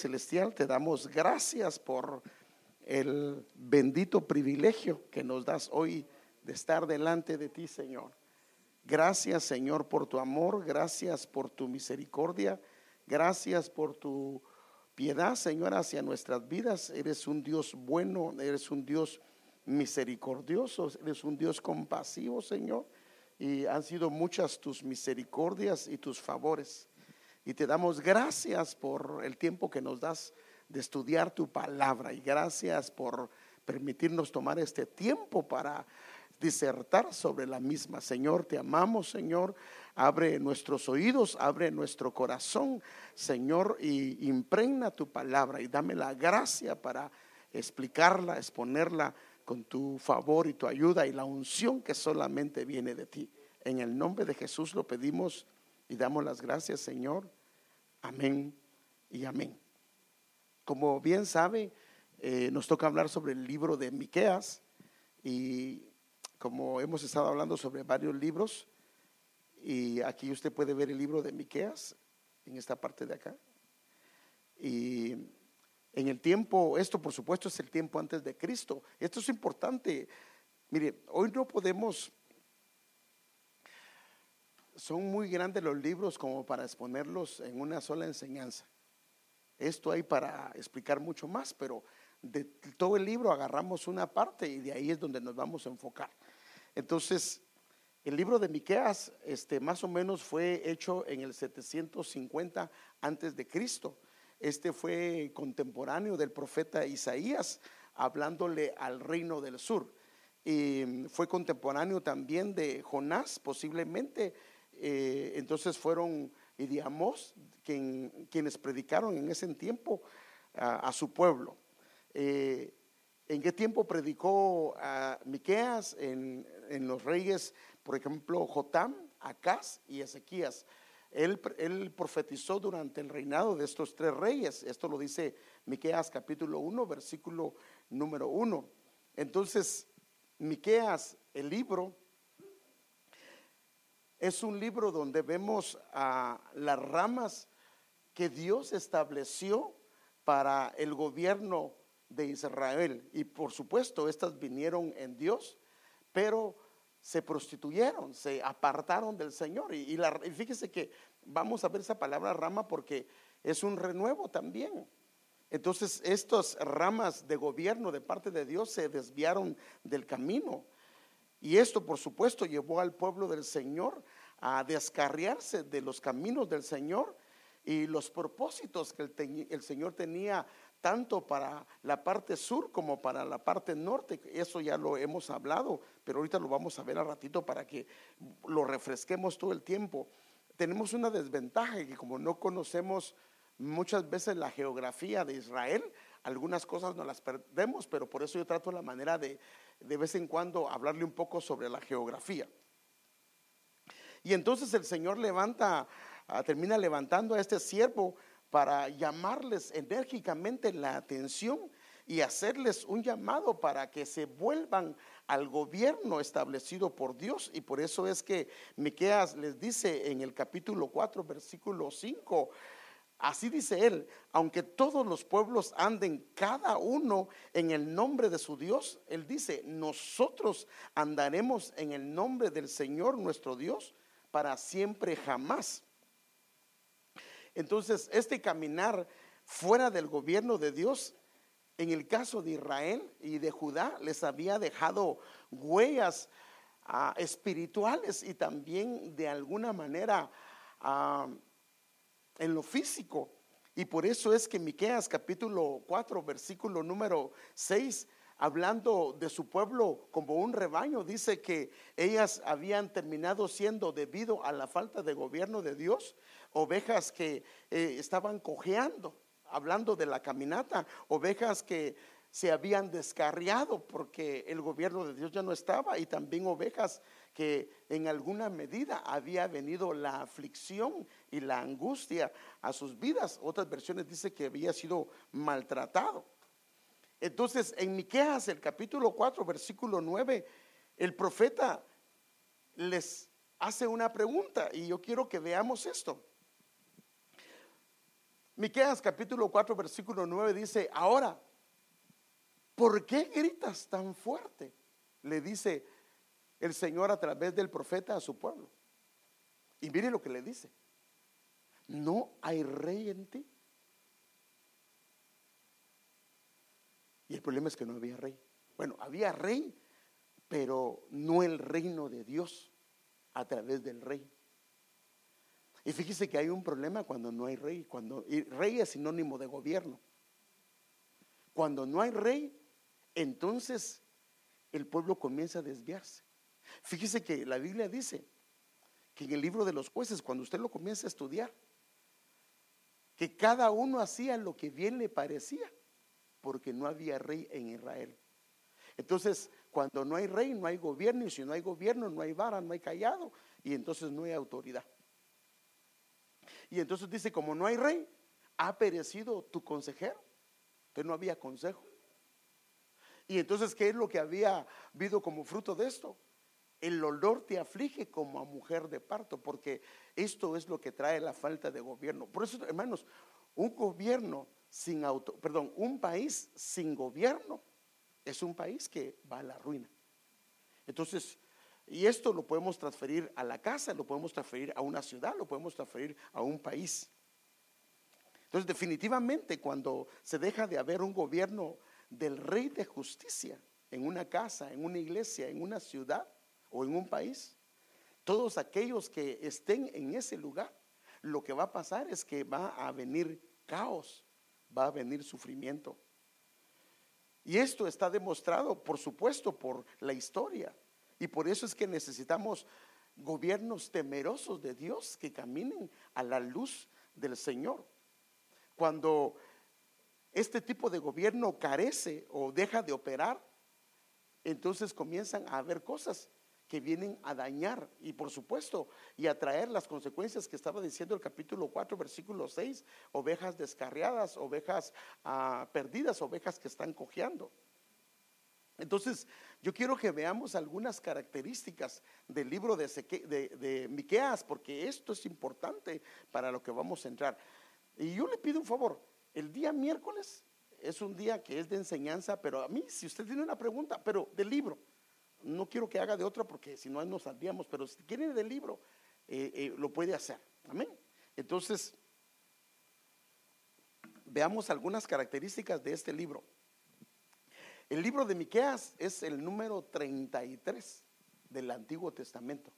Celestial, te damos gracias por el bendito privilegio que nos das hoy de estar delante de ti, Señor. Gracias, Señor, por tu amor, gracias por tu misericordia, gracias por tu piedad, Señor, hacia nuestras vidas. Eres un Dios bueno, eres un Dios misericordioso, eres un Dios compasivo, Señor. Y han sido muchas tus misericordias y tus favores. Y te damos gracias por el tiempo que nos das de estudiar tu palabra. Y gracias por permitirnos tomar este tiempo para disertar sobre la misma. Señor, te amamos, Señor. Abre nuestros oídos, abre nuestro corazón, Señor, y impregna tu palabra y dame la gracia para explicarla, exponerla con tu favor y tu ayuda y la unción que solamente viene de ti. En el nombre de Jesús lo pedimos y damos las gracias, Señor. Amén y amén. Como bien sabe, eh, nos toca hablar sobre el libro de Miqueas y como hemos estado hablando sobre varios libros y aquí usted puede ver el libro de Miqueas en esta parte de acá. Y en el tiempo, esto por supuesto es el tiempo antes de Cristo. Esto es importante. Mire, hoy no podemos son muy grandes los libros como para exponerlos en una sola enseñanza. Esto hay para explicar mucho más, pero de todo el libro agarramos una parte y de ahí es donde nos vamos a enfocar. Entonces, el libro de Miqueas, este, más o menos fue hecho en el 750 antes de Cristo. Este fue contemporáneo del profeta Isaías, hablándole al reino del sur. Y fue contemporáneo también de Jonás, posiblemente eh, entonces fueron Idiamos quienes predicaron en ese tiempo a, su pueblo. Eh, ¿En qué tiempo predicó a Miqueas? En, los reyes, por ejemplo, Jotam, Acaz y Ezequías. Él, él, profetizó durante el reinado de estos tres reyes. Esto lo dice Miqueas capítulo 1, versículo número 1. Entonces, Miqueas, el libro, es un libro donde vemos a las ramas que Dios estableció para el gobierno de Israel. Y por supuesto, estas vinieron en Dios, pero se prostituyeron, se apartaron del Señor. Y, fíjese que vamos a ver esa palabra rama porque es un renuevo también. Entonces, estas ramas de gobierno de parte de Dios se desviaron del camino. Y esto, por supuesto, llevó al pueblo del Señor a descarriarse de los caminos del Señor y los propósitos que el, Señor tenía tanto para la parte sur como para la parte norte. Eso ya lo hemos hablado, pero ahorita lo vamos a ver a ratito para que lo refresquemos todo el tiempo. Tenemos una desventaja que como no conocemos muchas veces la geografía de Israel, algunas cosas no las perdemos, pero por eso yo trato la manera de de vez en cuando hablarle un poco sobre la geografía. Y entonces el Señor levanta, ah, termina levantando a este siervo para llamarles enérgicamente la atención y hacerles un llamado para que se vuelvan al gobierno establecido por Dios. Y por eso es que Miqueas les dice en el capítulo 4, versículo 5, Así dice él, aunque todos los pueblos anden cada uno en el nombre de su Dios, él dice, nosotros andaremos en el nombre del Señor nuestro Dios para siempre jamás. Entonces, este caminar fuera del gobierno de Dios, en el caso de Israel y de Judá, les había dejado huellas ah, espirituales y también de alguna manera... Ah, en lo físico. Y por eso es que Miqueas capítulo 4, versículo número 6, hablando de su pueblo como un rebaño, dice que ellas habían terminado siendo debido a la falta de gobierno de Dios, ovejas que eh, estaban cojeando, hablando de la caminata, ovejas que se habían descarriado porque el gobierno de Dios ya no estaba y también ovejas que en alguna medida había venido la aflicción y la angustia a sus vidas. Otras versiones dice que había sido maltratado. Entonces, en Miqueas, el capítulo 4, versículo 9, el profeta les hace una pregunta y yo quiero que veamos esto. Miqueas capítulo 4 versículo 9 dice, ahora, ¿por qué gritas tan fuerte? Le dice el Señor a través del profeta a su pueblo. Y mire lo que le dice. No hay rey en ti. Y el problema es que no había rey. Bueno, había rey, pero no el reino de Dios a través del rey. Y fíjese que hay un problema cuando no hay rey. Cuando y rey es sinónimo de gobierno. Cuando no hay rey, entonces el pueblo comienza a desviarse. Fíjese que la Biblia dice que en el libro de los jueces, cuando usted lo comienza a estudiar, que cada uno hacía lo que bien le parecía, porque no había rey en Israel. Entonces, cuando no hay rey, no hay gobierno, y si no hay gobierno, no hay vara, no hay callado, y entonces no hay autoridad. Y entonces dice, como no hay rey, ha perecido tu consejero. Entonces no había consejo. Y entonces, ¿qué es lo que había habido como fruto de esto? El olor te aflige como a mujer de parto, porque esto es lo que trae la falta de gobierno. Por eso, hermanos, un gobierno sin auto, perdón, un país sin gobierno es un país que va a la ruina. Entonces, y esto lo podemos transferir a la casa, lo podemos transferir a una ciudad, lo podemos transferir a un país. Entonces, definitivamente, cuando se deja de haber un gobierno del rey de justicia en una casa, en una iglesia, en una ciudad o en un país, todos aquellos que estén en ese lugar, lo que va a pasar es que va a venir caos, va a venir sufrimiento. Y esto está demostrado, por supuesto, por la historia. Y por eso es que necesitamos gobiernos temerosos de Dios que caminen a la luz del Señor. Cuando este tipo de gobierno carece o deja de operar, entonces comienzan a haber cosas que vienen a dañar y por supuesto y a traer las consecuencias que estaba diciendo el capítulo 4 versículo 6, ovejas descarriadas, ovejas ah, perdidas, ovejas que están cojeando. Entonces, yo quiero que veamos algunas características del libro de, de, Miqueas, porque esto es importante para lo que vamos a entrar. Y yo le pido un favor, el día miércoles es un día que es de enseñanza, pero a mí, si usted tiene una pregunta, pero del libro, no quiero que haga de otra porque si no nos saldríamos, pero si quiere del libro, eh, eh, lo puede hacer. Amén. Entonces, veamos algunas características de este libro. El libro de Miqueas es el número 33 del Antiguo Testamento.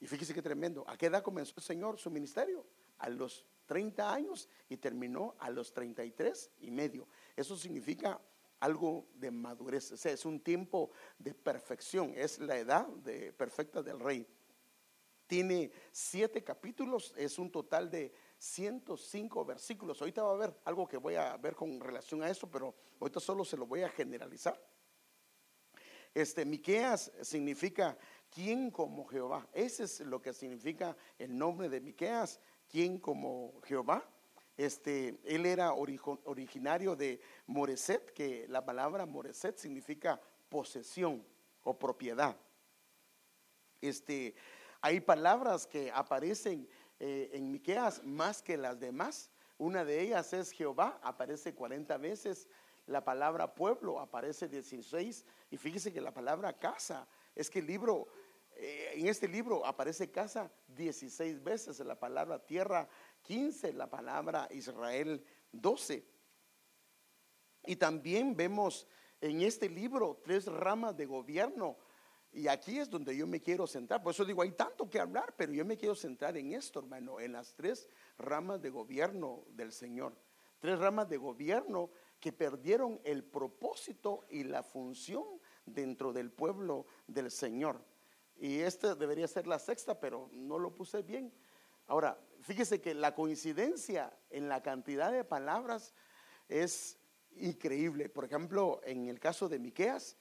Y fíjese qué tremendo. ¿A qué edad comenzó el Señor su ministerio? A los 30 años y terminó a los 33 y medio. Eso significa algo de madurez. O sea, es un tiempo de perfección. Es la edad de, perfecta del rey. Tiene siete capítulos, es un total de 105 versículos. Ahorita va a haber algo que voy a ver con relación a eso, pero ahorita solo se lo voy a generalizar. Este Miqueas significa quién como Jehová. Ese es lo que significa el nombre de Miqueas, quién como Jehová. Este, él era originario de Moreset, que la palabra Moreset significa posesión o propiedad. Este, hay palabras que aparecen eh, en Miqueas más que las demás. Una de ellas es Jehová, aparece 40 veces. La palabra pueblo aparece 16. Y fíjese que la palabra casa, es que el libro, en este libro aparece casa 16 veces. La palabra tierra 15, la palabra Israel 12. Y también vemos en este libro tres ramas de gobierno y aquí es donde yo me quiero centrar. Por eso digo, hay tanto que hablar, pero yo me quiero centrar en esto, hermano, en las tres ramas de gobierno del Señor. Tres ramas de gobierno que perdieron el propósito y la función dentro del pueblo del Señor. Y esta debería ser la sexta, pero no lo puse bien. Ahora, fíjese que la coincidencia en la cantidad de palabras es increíble. Por ejemplo, en el caso de Miqueas,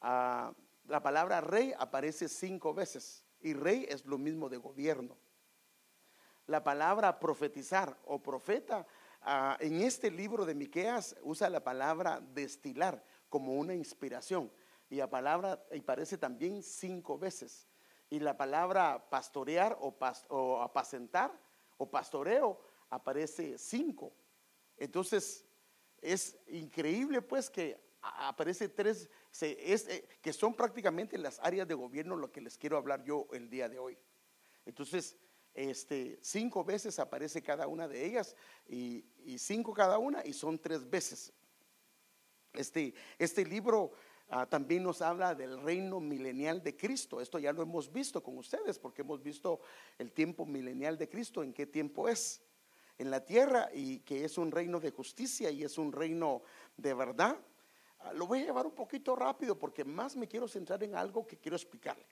ah, la palabra rey aparece cinco veces y rey es lo mismo de gobierno. La palabra profetizar o profeta ah, en este libro de Miqueas usa la palabra destilar como una inspiración y la palabra aparece también cinco veces. Y la palabra pastorear o, o apacentar o pastoreo aparece cinco. Entonces, es increíble pues que aparece tres, eh, que son prácticamente las áreas de gobierno lo que les quiero hablar yo el día de hoy. Entonces, este, cinco veces aparece cada una de ellas y, cinco cada una y son tres veces. Este, este libro ah, también nos habla del reino milenial de Cristo. Esto ya lo hemos visto con ustedes porque hemos visto el tiempo milenial de Cristo, en qué tiempo es en la tierra y que es un reino de justicia y es un reino de verdad. Ah, lo voy a llevar un poquito rápido porque más me quiero centrar en algo que quiero explicarle.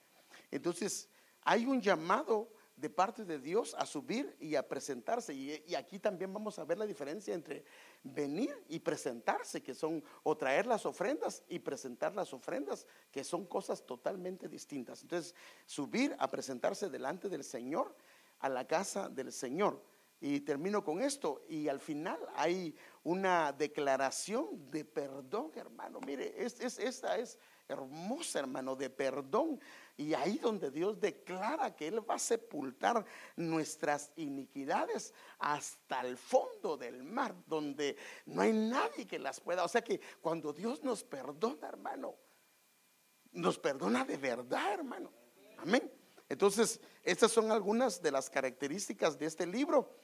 Entonces, hay un llamado de parte de Dios a subir y a presentarse. Y, aquí también vamos a ver la diferencia entre venir y presentarse, que son, o traer las ofrendas y presentar las ofrendas, que son cosas totalmente distintas. Entonces, subir a presentarse delante del Señor, a la casa del Señor. Y termino con esto. Y al final hay una declaración de perdón, hermano. Mire, esta es hermosa, hermano, de perdón. Y ahí donde Dios declara que Él va a sepultar nuestras iniquidades hasta el fondo del mar, donde no hay nadie que las pueda. O sea que cuando Dios nos perdona, hermano, nos perdona de verdad, hermano. Amén. Entonces, estas son algunas de las características de este libro.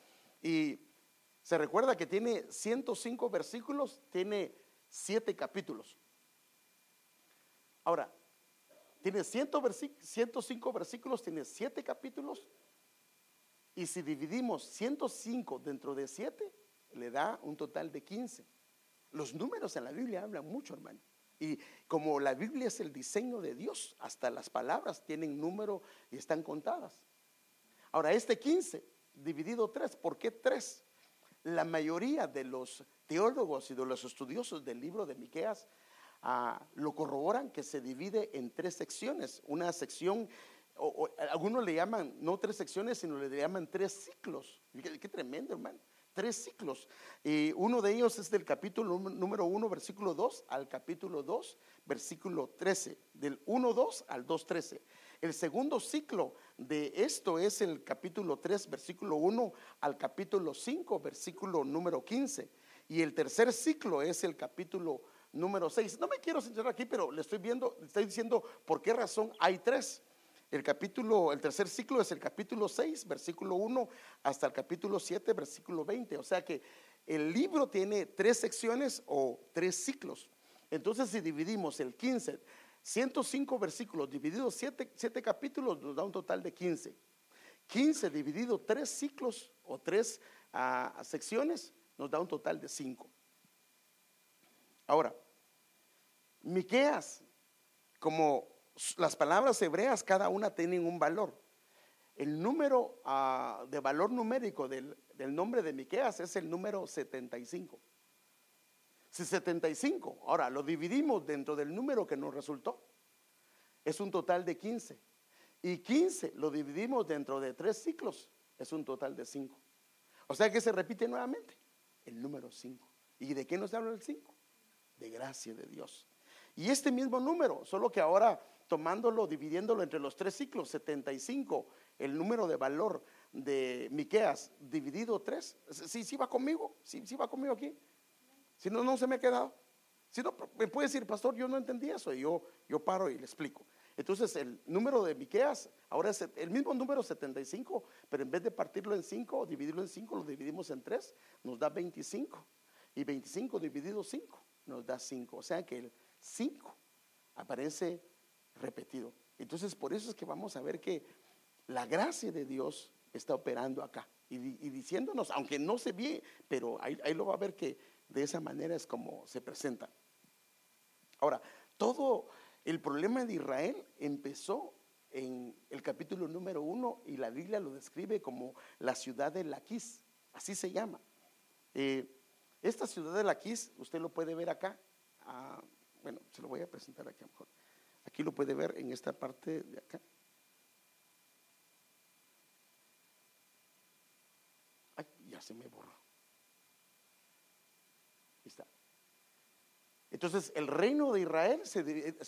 Y se recuerda que tiene 105 versículos, tiene 7 capítulos. Ahora, tiene 105 versículos, tiene 7 capítulos. Y si dividimos 105 dentro de 7, le da un total de 15. Los números en la Biblia hablan mucho, hermano. Y como la Biblia es el diseño de Dios, hasta las palabras tienen número y están contadas. Ahora, este 15 dividido tres. ¿Por qué tres? La mayoría de los teólogos y de los estudiosos del libro de Miqueas lo corroboran que se divide en tres secciones. Una sección, o, algunos le llaman no tres secciones, sino le llaman tres ciclos. Qué, tremendo, hermano. Tres ciclos. Y uno de ellos es del capítulo número uno, versículo 2 al capítulo 2, versículo 13. Del 1, 2 al 2, 13. El segundo ciclo de esto es el capítulo 3, versículo 1 al capítulo 5, versículo número 15. Y el tercer ciclo es el capítulo número 6. No me quiero centrar aquí, pero le estoy viendo, le estoy diciendo por qué razón hay tres. El capítulo, el tercer ciclo es el capítulo 6, versículo 1 hasta el capítulo 7, versículo 20. O sea que el libro tiene tres secciones o tres ciclos. Entonces, si dividimos el 15 105 versículos divididos 7, capítulos nos da un total de 15. 15 dividido 3 ciclos o 3 ah, secciones nos da un total de 5. Ahora, Miqueas, como las palabras hebreas, cada una tienen un valor. El número ah, de valor numérico del, del nombre de Miqueas es el número 75. Si 75, ahora lo dividimos dentro del número que nos resultó, es un total de 15. Y 15 lo dividimos dentro de tres ciclos, es un total de 5. O sea que se repite nuevamente el número 5. ¿Y de qué nos habla el 5? De gracia de Dios. Y este mismo número, solo que ahora tomándolo, dividiéndolo entre los tres ciclos, 75, el número de valor de Miqueas dividido 3. Sí, sí va conmigo, sí, sí va conmigo aquí. Si no, no se me ha quedado. Si no, me puede decir, pastor, yo no entendí eso. Y yo, yo paro y le explico. Entonces, el número de Miqueas ahora es el mismo número 75, pero en vez de partirlo en 5 o dividirlo en 5, lo dividimos en 3, nos da 25. Y 25 dividido 5 nos da 5. O sea que el 5 aparece repetido. Entonces, por eso es que vamos a ver que la gracia de Dios está operando acá y, diciéndonos, aunque no se ve, pero ahí, lo va a ver que de esa manera es como se presenta. Ahora, todo el problema de Israel empezó en el capítulo número uno y la Biblia lo describe como la ciudad de Laquis, así se llama. Eh, esta ciudad de Laquis, usted lo puede ver acá. Ah, bueno, se lo voy a presentar aquí a lo mejor. Aquí lo puede ver en esta parte de acá. Ay, ya se me borró. Entonces, el reino de Israel, se,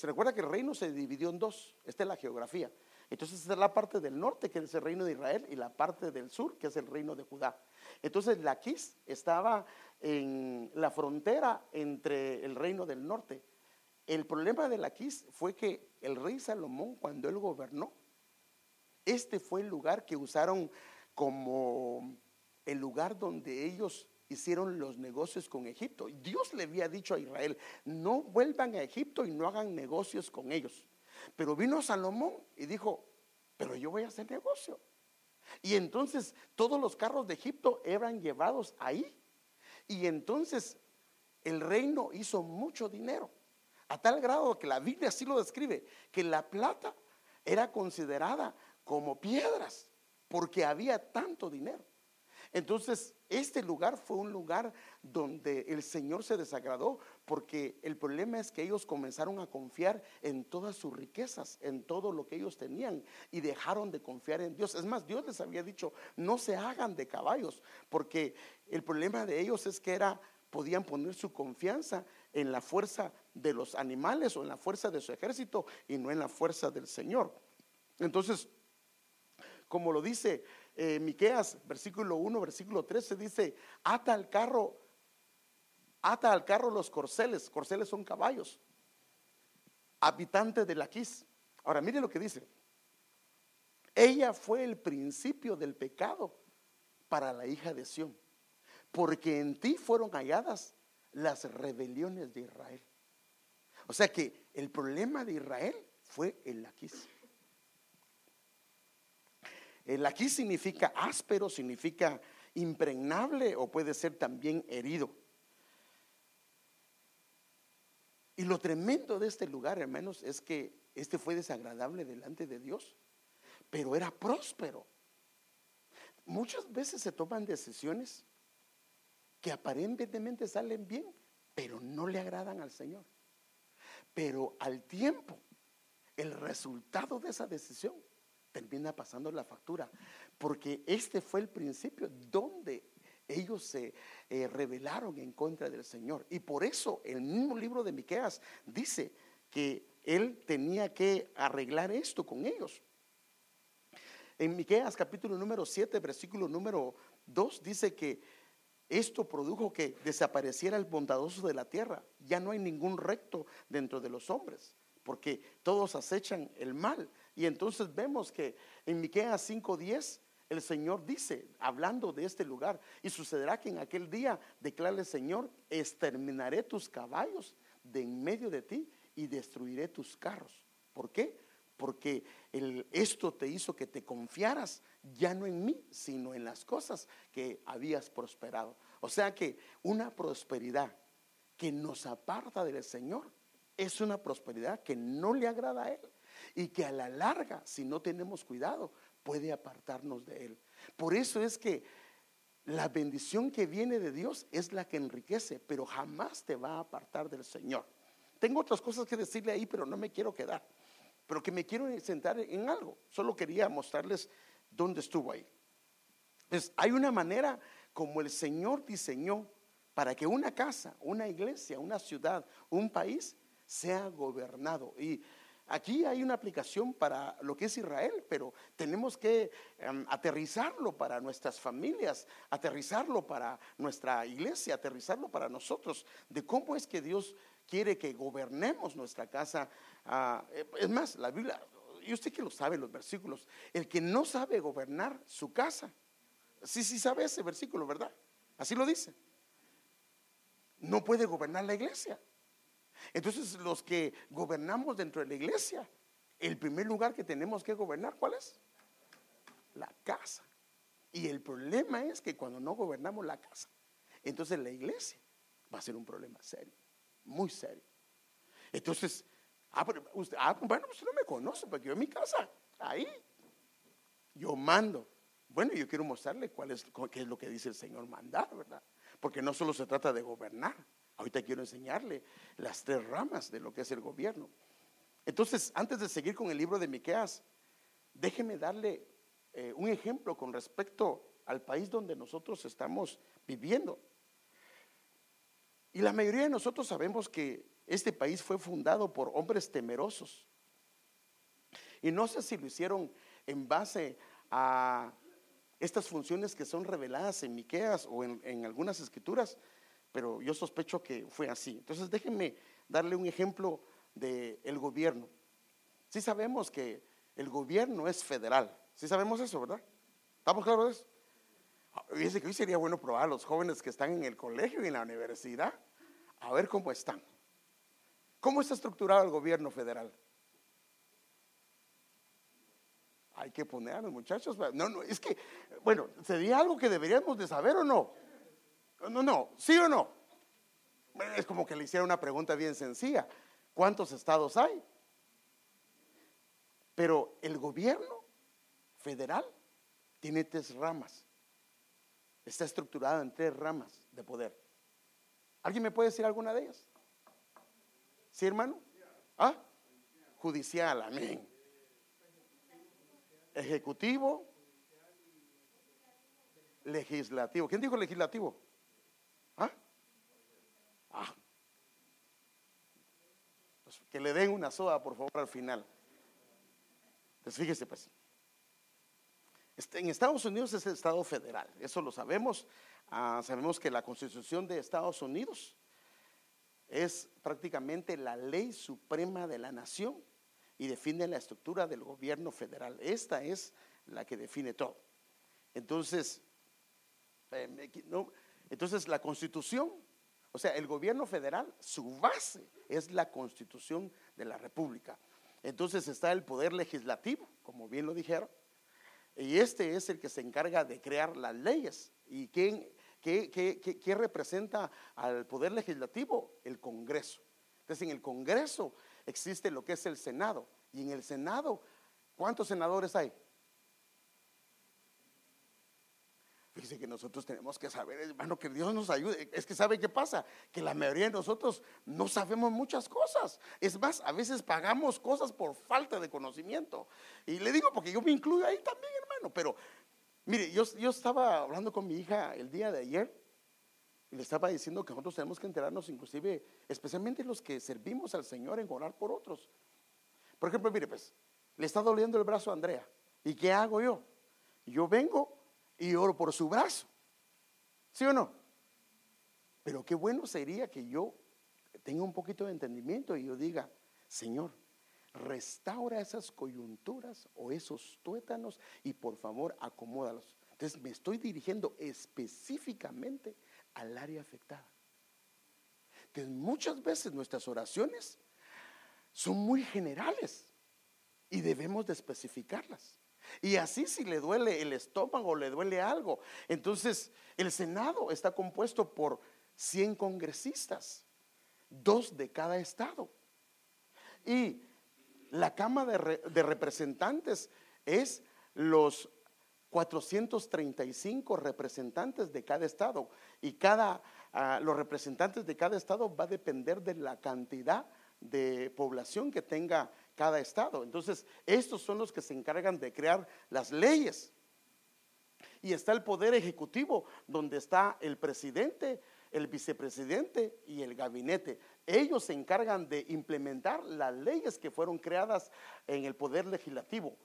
recuerda que el reino se dividió en dos. Esta es la geografía. Entonces esta es la parte del norte, que es el reino de Israel, y la parte del sur, que es el reino de Judá. Entonces Laquis estaba en la frontera entre el reino del norte. El problema de Laquis fue que el rey Salomón, cuando él gobernó, este fue el lugar que usaron como el lugar donde ellos hicieron los negocios con Egipto. Dios le había dicho a Israel, no vuelvan a Egipto y no hagan negocios con ellos. Pero vino Salomón y dijo, pero yo voy a hacer negocio. Y entonces todos los carros de Egipto eran llevados ahí. Y entonces el reino hizo mucho dinero, a tal grado que la Biblia así lo describe, que la plata era considerada como piedras, porque había tanto dinero. Entonces, este lugar fue un lugar donde el Señor se desagradó, porque el problema es que ellos comenzaron a confiar en todas sus riquezas, en todo lo que ellos tenían, y dejaron de confiar en Dios. Es más, Dios les había dicho, no se hagan de caballos, porque el problema de ellos es que era, podían poner su confianza en la fuerza de los animales o en la fuerza de su ejército y no en la fuerza del Señor. Entonces, como lo dice eh, Miqueas, versículo 1, versículo 13, dice, ata al carro, ata al carro los corceles, corceles son caballos, habitante de Laquis. Ahora mire lo que dice, ella fue el principio del pecado para la hija de Sión, porque en ti fueron halladas las rebeliones de Israel. O sea que el problema de Israel fue el Laquis. El aquí significa áspero, significa impregnable o puede ser también herido. Y lo tremendo de este lugar, hermanos, es que este fue desagradable delante de Dios, pero era próspero. Muchas veces se toman decisiones que aparentemente salen bien, pero no le agradan al Señor. Pero al tiempo, el resultado de esa decisión termina pasando la factura, porque este fue el principio donde ellos se eh, rebelaron en contra del Señor. Y por eso el mismo libro de Miqueas dice que él tenía que arreglar esto con ellos. En Miqueas capítulo número 7, versículo número 2 dice que esto produjo que desapareciera el bondadoso de la tierra. Ya no hay ningún recto dentro de los hombres, porque todos acechan el mal. Y entonces vemos que en Miqueas 5:10 el Señor dice, hablando de este lugar, y sucederá que en aquel día declare el Señor, exterminaré tus caballos de en medio de ti y destruiré tus carros. ¿Por qué? Porque esto te hizo que te confiaras ya no en mí, sino en las cosas que habías prosperado. O sea que una prosperidad que nos aparta del Señor es una prosperidad que no le agrada a Él y que a la larga, si no tenemos cuidado, puede apartarnos de Él. Por eso es que la bendición que viene de Dios es la que enriquece, pero jamás te va a apartar del Señor. Tengo otras cosas que decirle ahí, pero no me quiero quedar. Pero que me quiero sentar en algo. Solo quería mostrarles dónde estuvo ahí. Entonces, hay una manera como el Señor diseñó para que una casa, una iglesia, una ciudad, un país sea gobernado. Y Aquí hay una aplicación para lo que es Israel, pero tenemos que em, aterrizarlo para nuestras familias, aterrizarlo para nuestra iglesia, aterrizarlo para nosotros, de cómo es que Dios quiere que gobernemos nuestra casa. Ah, eh, es más, la Biblia, y usted que lo sabe los versículos, el que no sabe gobernar su casa, sí, sí sabe ese versículo, ¿verdad? Así lo dice. No puede gobernar la iglesia. Entonces, los que gobernamos dentro de la iglesia, el primer lugar que tenemos que gobernar, ¿cuál es? La casa. Y el problema es que cuando no gobernamos la casa, entonces la iglesia va a ser un problema serio, muy serio. Entonces, ah, ah, bueno, usted no me conoce, porque yo en mi casa, ahí, yo mando. Bueno, yo quiero mostrarle cuál es, qué es lo que dice el Señor mandar, ¿verdad? Porque no solo se trata de gobernar, Ahorita quiero enseñarle las tres ramas de lo que es el gobierno. Entonces, antes de seguir con el libro de Miqueas, déjeme darle eh, un ejemplo con respecto al país donde nosotros estamos viviendo. Y la mayoría de nosotros sabemos que este país fue fundado por hombres temerosos. Y no sé si lo hicieron en base a estas funciones que son reveladas en Miqueas o en, algunas escrituras, pero yo sospecho que fue así. Entonces déjenme darle un ejemplo del el gobierno. Sí sabemos que el gobierno es federal, sí sabemos eso, ¿verdad? ¿Estamos claros de eso? Dice que hoy sería bueno probar a los jóvenes que están en el colegio y en la universidad, a ver cómo están. ¿Cómo está estructurado el gobierno federal? Hay que poner a los muchachos. No, no, es que, bueno, ¿sería algo que deberíamos de saber o no? No, no, ¿sí o no? Es como que le hiciera una pregunta bien sencilla. ¿Cuántos estados hay? Pero el gobierno federal tiene tres ramas. Está estructurado en tres ramas de poder. ¿Alguien me puede decir alguna de ellas? ¿Sí, hermano? ¿Ah? Judicial, amén. Ejecutivo, legislativo. ¿Quién dijo legislativo? ¿Ah? ah. Pues que le den una soda, por favor, al final. Entonces, fíjese, pues. Este, en Estados Unidos es el Estado federal, eso lo sabemos. Ah, sabemos que la Constitución de Estados Unidos es prácticamente la ley suprema de la nación y define la estructura del gobierno federal. Esta es la que define todo. Entonces, eh, entonces la constitución, o sea, el gobierno federal, su base es la constitución de la república. Entonces está el poder legislativo, como bien lo dijeron, y este es el que se encarga de crear las leyes. ¿Y quién, qué, qué representa al poder legislativo? El Congreso. Entonces en el Congreso existe lo que es el Senado. Y en el Senado, ¿cuántos senadores hay? Fíjese que nosotros tenemos que saber, hermano, que Dios nos ayude. Es que sabe qué pasa, que la mayoría de nosotros no sabemos muchas cosas. Es más, a veces pagamos cosas por falta de conocimiento. Y le digo porque yo me incluyo ahí también, hermano. Pero mire, yo, yo estaba hablando con mi hija el día de ayer y le estaba diciendo que nosotros tenemos que enterarnos, inclusive, especialmente los que servimos al Señor en orar por otros. Por ejemplo, mire, pues, le está doliendo el brazo a Andrea. ¿Y qué hago yo? Yo vengo y oro por su brazo. ¿Sí o no? Pero qué bueno sería que yo tenga un poquito de entendimiento y yo diga, Señor, restaura esas coyunturas o esos tuétanos y por favor acomódalos. Entonces me estoy dirigiendo específicamente al área afectada. Entonces muchas veces nuestras oraciones son muy generales y debemos de especificarlas. Y así si le duele el estómago, le duele algo. Entonces, el Senado está compuesto por 100 congresistas, dos de cada estado. Y la Cámara de, Representantes es los 435 representantes de cada estado. Y cada, ah, los representantes de cada estado va a depender de la cantidad de población que tenga cada estado. Entonces, estos son los que se encargan de crear las leyes. Y está el poder ejecutivo, donde está el presidente, el vicepresidente y el gabinete. Ellos se encargan de implementar las leyes que fueron creadas en el poder legislativo.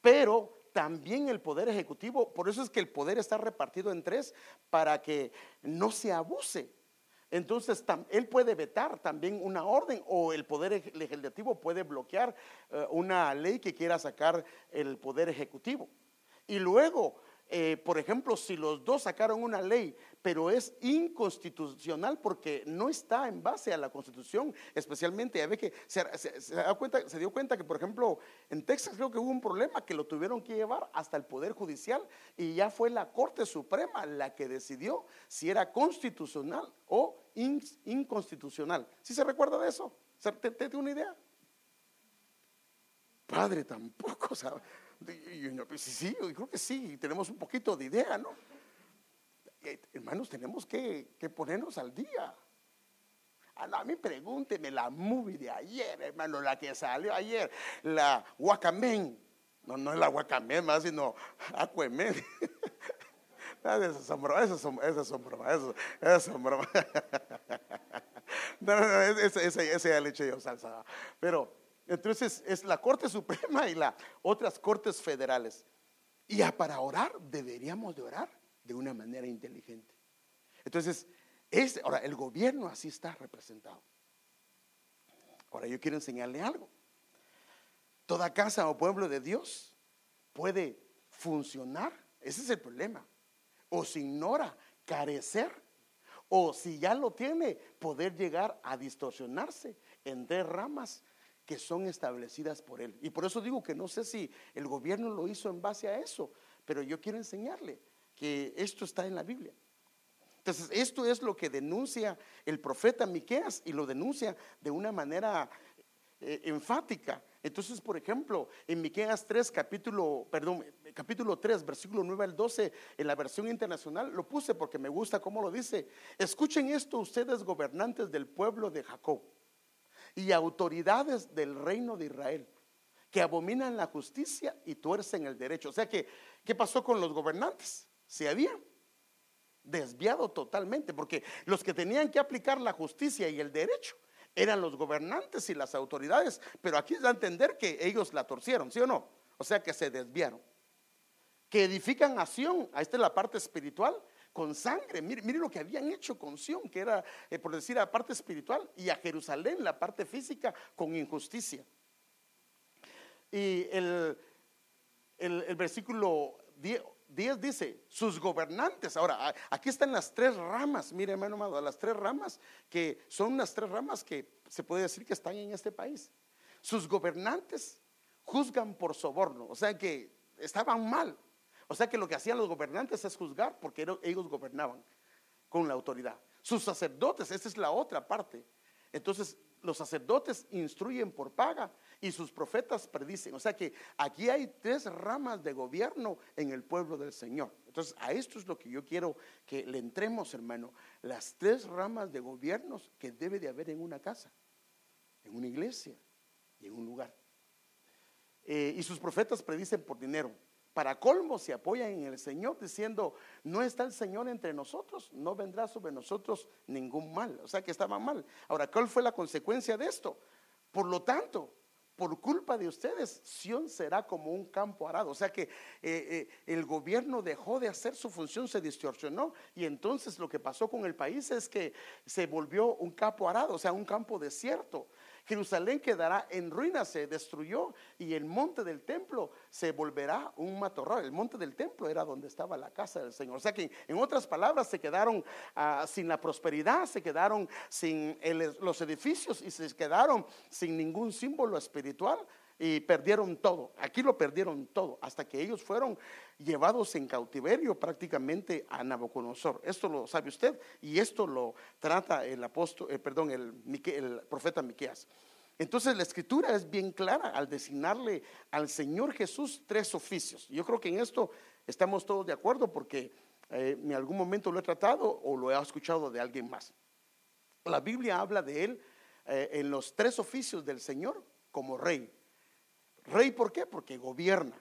Pero también el poder ejecutivo, por eso es que el poder está repartido en tres, para que no se abuse entonces, él puede vetar también una orden o el Poder Legislativo puede bloquear eh, una ley que quiera sacar el Poder Ejecutivo. Y luego, eh, por ejemplo, si los dos sacaron una ley, pero es inconstitucional porque no está en base a la Constitución, especialmente, ya ve que se, dio cuenta que, por ejemplo, en Texas creo que hubo un problema que lo tuvieron que llevar hasta el Poder Judicial y ya fue la Corte Suprema la que decidió si era constitucional o inconstitucional. ¿Sí se recuerda de eso? ¿Te, te, una idea? Padre, tampoco, ¿sabe? Pues, sí, yo creo que sí, tenemos un poquito de idea, ¿no? Eh, hermanos, tenemos que, ponernos al día. A, mí pregúnteme la movie de ayer, hermano, la que salió ayer, la Wakamen. No, no es la Wakamen más, sino Aquaman. Esas son bromas, esas son, esas son bromas, esas son No, no, no, ese, ese, ese ya le eché yo salsa. Pero Entonces es la Corte Suprema y las otras cortes federales. Y ya para orar deberíamos de orar de una manera inteligente. Entonces, es, ahora el gobierno así está representado. Ahora yo quiero enseñarle algo. Toda casa o pueblo de Dios puede funcionar. Ese es el problema. O se ignora, carecer. O si ya lo tiene, poder llegar a distorsionarse en tres ramas que son establecidas por él. Y por eso digo que no sé si el gobierno lo hizo en base a eso, pero yo quiero enseñarle que esto está en la Biblia. Entonces, esto es lo que denuncia el profeta Miqueas y lo denuncia de una manera eh, enfática. Entonces, por ejemplo, en Miqueas 3, capítulo, perdón, capítulo 3, versículo 9 al 12, en la versión internacional, lo puse porque me gusta cómo lo dice. Escuchen esto ustedes gobernantes del pueblo de Jacob y autoridades del reino de Israel que abominan la justicia y tuercen el derecho. O sea que, ¿qué pasó con los gobernantes? Se habían desviado totalmente, porque los que tenían que aplicar la justicia y el derecho eran los gobernantes y las autoridades, pero aquí da a entender que ellos la torcieron, ¿sí o no? O sea que se desviaron. Que edifican a Sion, ahí está la parte espiritual, con sangre. Mire, mire, lo que habían hecho con Sion, que era, eh, por decir, la parte espiritual, y a Jerusalén, la parte física, con injusticia. Y el, el, versículo 10, dice, sus gobernantes. Ahora, aquí están las tres ramas, mire hermano amado, las tres ramas que son las tres ramas que se puede decir que están en este país. Sus gobernantes juzgan por soborno, o sea que estaban mal. O sea que lo que hacían los gobernantes es juzgar porque ellos gobernaban con la autoridad. Sus sacerdotes, esa es la otra parte. Entonces, los sacerdotes instruyen por paga y sus profetas predicen. O sea que aquí hay tres ramas de gobierno en el pueblo del Señor. Entonces, a esto es lo que yo quiero que le entremos, hermano. Las tres ramas de gobiernos que debe de haber en una casa, en una iglesia y en un lugar. Eh, y sus profetas predicen por dinero. Para colmo se apoyan en el Señor diciendo, no está el Señor entre nosotros, no vendrá sobre nosotros ningún mal. O sea que estaban mal. Ahora, ¿cuál fue la consecuencia de esto? Por lo tanto, por culpa de ustedes, Sión será como un campo arado. O sea que eh, eh, el gobierno dejó de hacer su función, se distorsionó y entonces lo que pasó con el país es que se volvió un campo arado, o sea, un campo desierto. Jerusalén quedará en ruinas, se destruyó y el monte del templo se volverá un matorral. El monte del templo era donde estaba la casa del Señor. O sea que en otras palabras se quedaron ah, sin la prosperidad, se quedaron sin los edificios y se quedaron sin ningún símbolo espiritual y perdieron todo. Aquí lo perdieron todo, hasta que ellos fueron llevados en cautiverio prácticamente a Nabucodonosor. Esto lo sabe usted y esto lo trata el apóstol, eh, perdón, el, el profeta Miqueas. Entonces la escritura es bien clara al designarle al Señor Jesús tres oficios. Yo creo que en esto estamos todos de acuerdo porque eh, en algún momento lo he tratado o lo he escuchado de alguien más. La Biblia habla de él eh, en los tres oficios del Señor como rey, Rey, ¿por qué? Porque gobierna.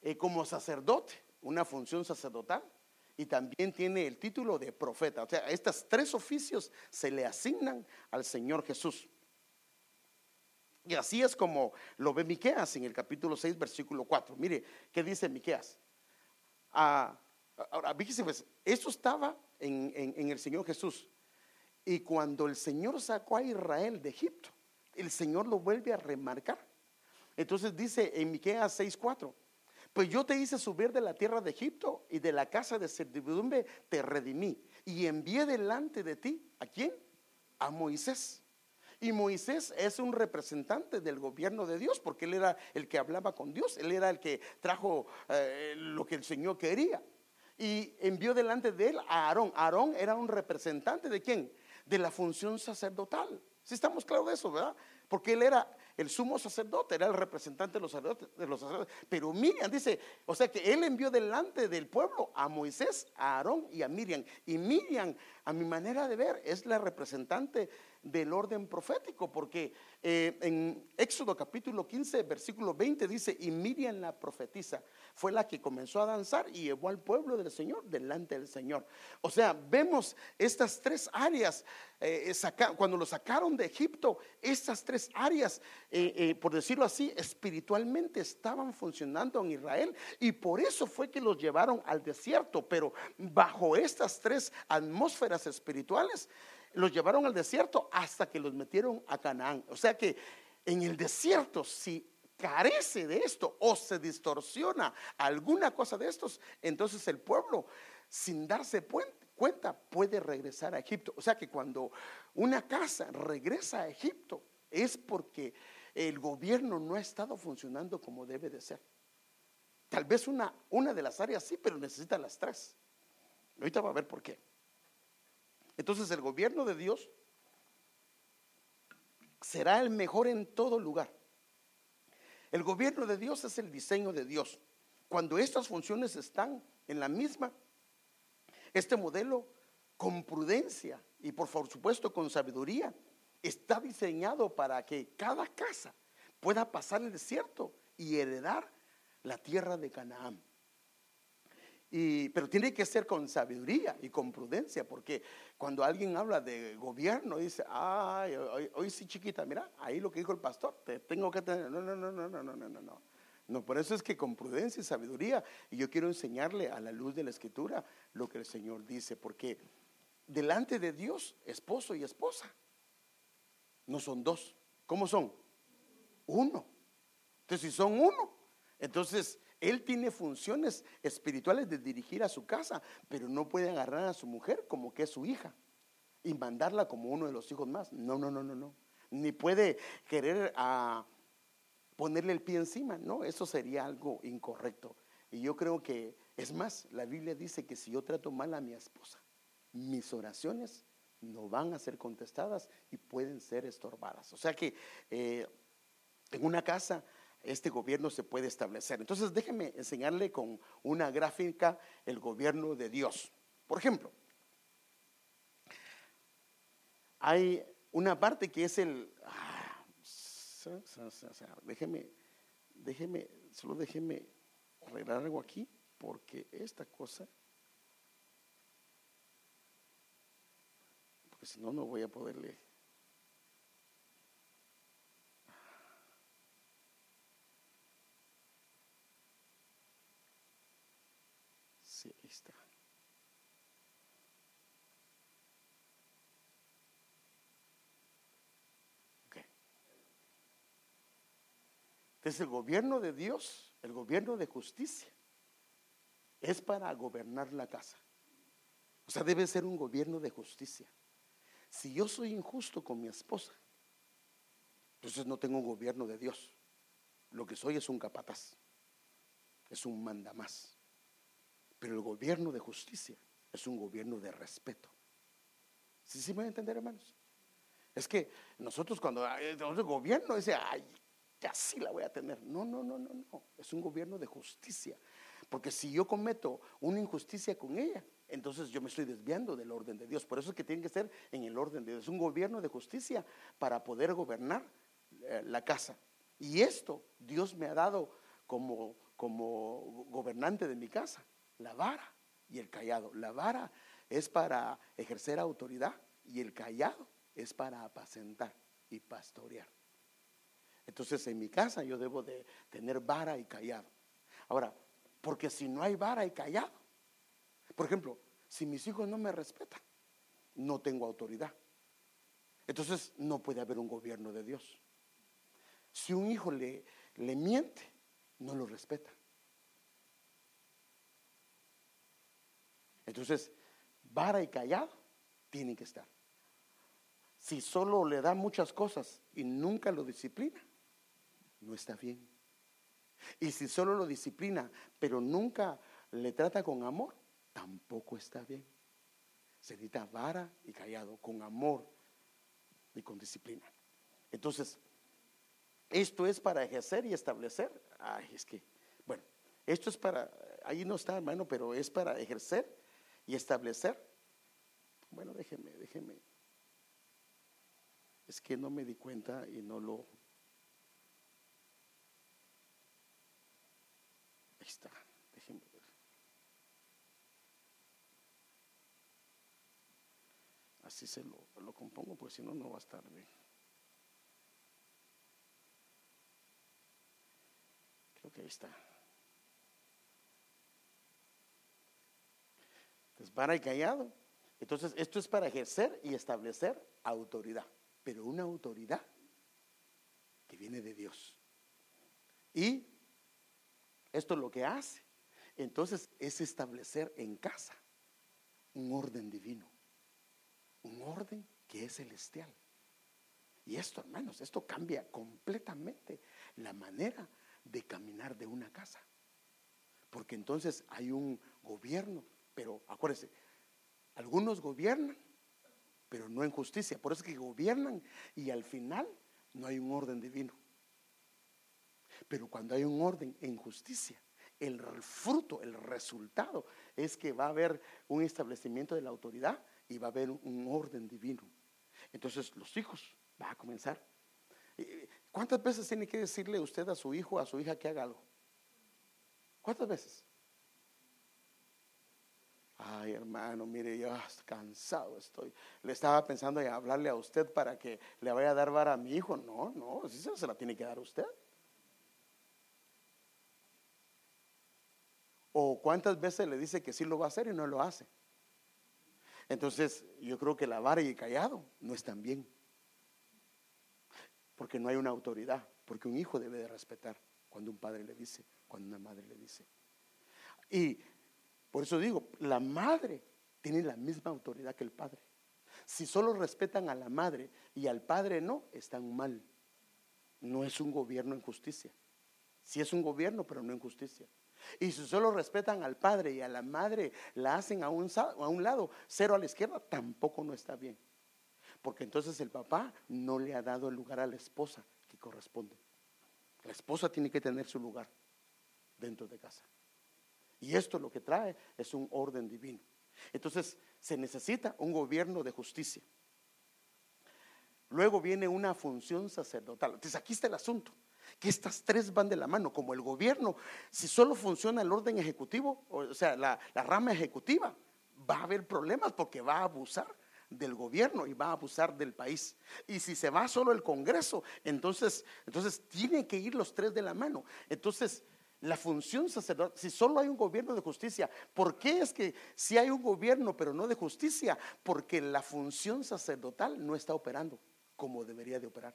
Eh, como sacerdote, una función sacerdotal. Y también tiene el título de profeta. O sea, estos tres oficios se le asignan al Señor Jesús. Y así es como lo ve Miqueas en el capítulo 6, versículo 4. Mire, ¿qué dice Miqueas? Ah, ahora, fíjese, pues, esto estaba en, en el Señor Jesús. Y cuando el Señor sacó a Israel de Egipto, el Señor lo vuelve a remarcar. Entonces dice en Miqueas 6:4, pues yo te hice subir de la tierra de Egipto y de la casa de servidumbre te redimí y envié delante de ti a quién? A Moisés. Y Moisés es un representante del gobierno de Dios, porque él era el que hablaba con Dios, él era el que trajo eh, lo que el Señor quería. Y envió delante de él a Aarón. Aarón era un representante de quién? De la función sacerdotal. Si estamos claros de eso, ¿verdad? Porque él era el sumo sacerdote, era el representante de los sacerdotes, de los sacerdotes. Pero Miriam dice, o sea que él envió delante del pueblo a Moisés, a Aarón y a Miriam. Y Miriam, a mi manera de ver, es la representante del orden profético, porque eh, en Éxodo capítulo 15, versículo 20 dice, y Miriam la profetisa fue la que comenzó a danzar y llevó al pueblo del Señor delante del Señor. O sea, vemos estas tres áreas eh, cuando lo sacaron de Egipto, estas tres áreas, eh, eh, por decirlo así, espiritualmente estaban funcionando en Israel y por eso fue que los llevaron al desierto, pero bajo estas tres atmósferas espirituales, los llevaron al desierto hasta que los metieron a Canaán. O sea que en el desierto, si carece de esto o se distorsiona alguna cosa de estos, entonces el pueblo, sin darse cuenta, puede regresar a Egipto. O sea que cuando una casa regresa a Egipto es porque el gobierno no ha estado funcionando como debe de ser. Tal vez una, una de las áreas sí, pero necesita las tres. Ahorita va a ver por qué. Entonces el gobierno de Dios será el mejor en todo lugar. El gobierno de Dios es el diseño de Dios. Cuando estas funciones están en la misma este modelo con prudencia y por supuesto con sabiduría está diseñado para que cada casa pueda pasar el desierto y heredar la tierra de Canaán. Pero tiene que ser con sabiduría y con prudencia, porque cuando alguien habla de gobierno, dice, ay, hoy, sí chiquita, mira, ahí lo que dijo el pastor, te tengo que tener, no, no, no, no, no, no, no, no. No, por eso es que con prudencia y sabiduría, y yo quiero enseñarle a la luz de la escritura lo que el Señor dice, porque delante de Dios, esposo y esposa, no son dos. ¿Cómo son? Uno. Entonces, si son uno, entonces él tiene funciones espirituales de dirigir a su casa, pero no puede agarrar a su mujer como que es su hija y mandarla como uno de los hijos más. No, no, no, no, no. Ni puede querer a ponerle el pie encima. No, eso sería algo incorrecto. Y yo creo que, es más, la Biblia dice que si yo trato mal a mi esposa, mis oraciones no van a ser contestadas y pueden ser estorbadas. O sea que eh, en una casa este gobierno se puede establecer. Entonces déjeme enseñarle con una gráfica el gobierno de Dios. Por ejemplo, hay una parte que es el, déjeme, déjeme, solo déjeme arreglar algo aquí, porque esta cosa, porque si no, no voy a poderle. Sí, ahí está. Es el gobierno de Dios, el gobierno de justicia, es para gobernar la casa. O sea, debe ser un gobierno de justicia. Si yo soy injusto con mi esposa, entonces no tengo un gobierno de Dios. Lo que soy es un capataz, es un mandamás. Pero el gobierno de justicia es un gobierno de respeto. ¿Sí, sí me voy a entender, hermanos? Es que nosotros cuando el gobierno dice, ay, ya sí la voy a tener. No, no, no, no, no. Es un gobierno de justicia. Porque si yo cometo una injusticia con ella, entonces yo me estoy desviando del orden de Dios. Por eso es que tiene que ser en el orden de Dios. Es un gobierno de justicia para poder gobernar eh, la casa. Y esto Dios me ha dado como, como gobernante de mi casa, la vara y el callado. La vara es para ejercer autoridad y el callado es para apacentar y pastorear. Entonces en mi casa yo debo de tener vara y callado. Ahora, porque si no hay vara y callado, por ejemplo, si mis hijos no me respetan, no tengo autoridad. Entonces no puede haber un gobierno de Dios. Si un hijo le, le miente, no lo respeta. Entonces, vara y callado tienen que estar. Si solo le da muchas cosas y nunca lo disciplina, no está bien. Y si solo lo disciplina, pero nunca le trata con amor, tampoco está bien. Se necesita vara y callado, con amor y con disciplina. Entonces, esto es para ejercer y establecer. Ay, es que, bueno, esto es para, ahí no está, hermano, pero es para ejercer y establecer. Bueno, déjeme, déjeme. Es que no me di cuenta y no lo está, déjenme ver. Así se lo, lo compongo, porque si no, no va a estar bien. Creo que ahí está. Entonces, para y callado. Entonces, esto es para ejercer y establecer autoridad, pero una autoridad que viene de Dios. Y esto es lo que hace. Entonces, es establecer en casa un orden divino, un orden que es celestial. Y esto, hermanos, esto cambia completamente la manera de caminar de una casa. Porque entonces hay un gobierno, pero acuérdense, algunos gobiernan, pero no en justicia. Por eso es que gobiernan y al final no hay un orden divino. Pero cuando hay un orden en justicia, el fruto, el resultado es que va a haber un establecimiento de la autoridad y va a haber un orden divino. Entonces los hijos van a comenzar. ¿Cuántas veces tiene que decirle usted a su hijo o a su hija que haga algo? ¿Cuántas veces? Ay, hermano, mire, yo cansado estoy. Le estaba pensando en hablarle a usted para que le vaya a dar vara a mi hijo. No, no, si se la tiene que dar usted. O cuántas veces le dice que sí lo va a hacer y no lo hace. Entonces, yo creo que la vara y el callado no están bien. Porque no hay una autoridad. Porque un hijo debe de respetar cuando un padre le dice, cuando una madre le dice. Y por eso digo, la madre tiene la misma autoridad que el padre. Si solo respetan a la madre y al padre no, están mal. No es un gobierno en justicia. Si es un gobierno, pero no en justicia. Y si solo respetan al padre y a la madre la hacen a un, lado, cero a la izquierda, tampoco no está bien. Porque entonces el papá no le ha dado el lugar a la esposa que corresponde. La esposa tiene que tener su lugar dentro de casa. Y esto lo que trae es un orden divino. Entonces se necesita un gobierno de justicia. Luego viene una función sacerdotal. Entonces aquí está el asunto, que estas tres van de la mano, como el gobierno, si solo funciona el orden ejecutivo, o sea, la, rama ejecutiva, va a haber problemas porque va a abusar del gobierno y va a abusar del país. Y si se va solo el Congreso, entonces, entonces tienen que ir los tres de la mano. Entonces, la función sacerdotal, si solo hay un gobierno de justicia, ¿por qué es que si hay un gobierno pero no de justicia? Porque la función sacerdotal no está operando como debería de operar.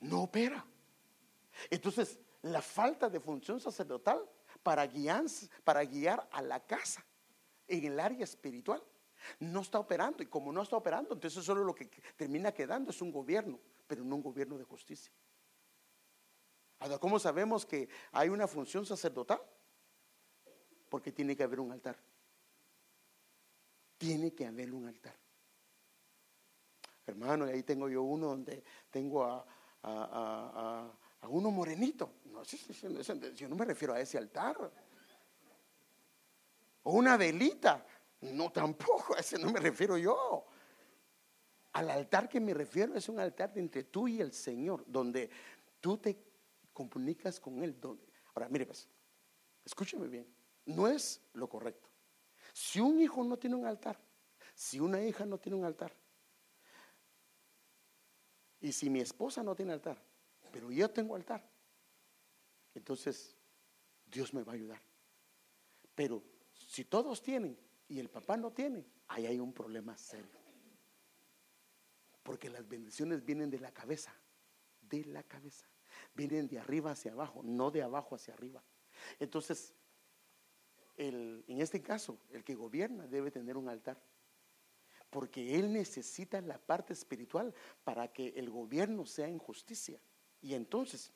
No opera. Entonces, la falta de función sacerdotal para guiar, para guiar a la casa en el área espiritual no está operando. Y como no está operando, entonces solo lo que termina quedando es un gobierno, pero no un gobierno de justicia. ¿cómo sabemos que hay una función sacerdotal? Porque tiene que haber un altar. Tiene que haber un altar. Hermano, y ahí tengo yo uno donde tengo a, uno morenito. No, yo no me refiero a ese altar. O una velita. No, tampoco, a ese no me refiero yo. Al altar que me refiero es un altar entre tú y el Señor, donde tú te comunicas con Él. Ahora, mire, pues, escúcheme bien, no es lo correcto. Si un hijo no tiene un altar, si una hija no tiene un altar, y si mi esposa no tiene altar, pero yo tengo altar, entonces Dios me va a ayudar. Pero si todos tienen y el papá no tiene, ahí hay un problema serio. Porque las bendiciones vienen de la cabeza, de la cabeza vienen de arriba hacia abajo, no de abajo hacia arriba. Entonces, en este caso, el que gobierna debe tener un altar, porque él necesita la parte espiritual para que el gobierno sea en justicia. Y entonces,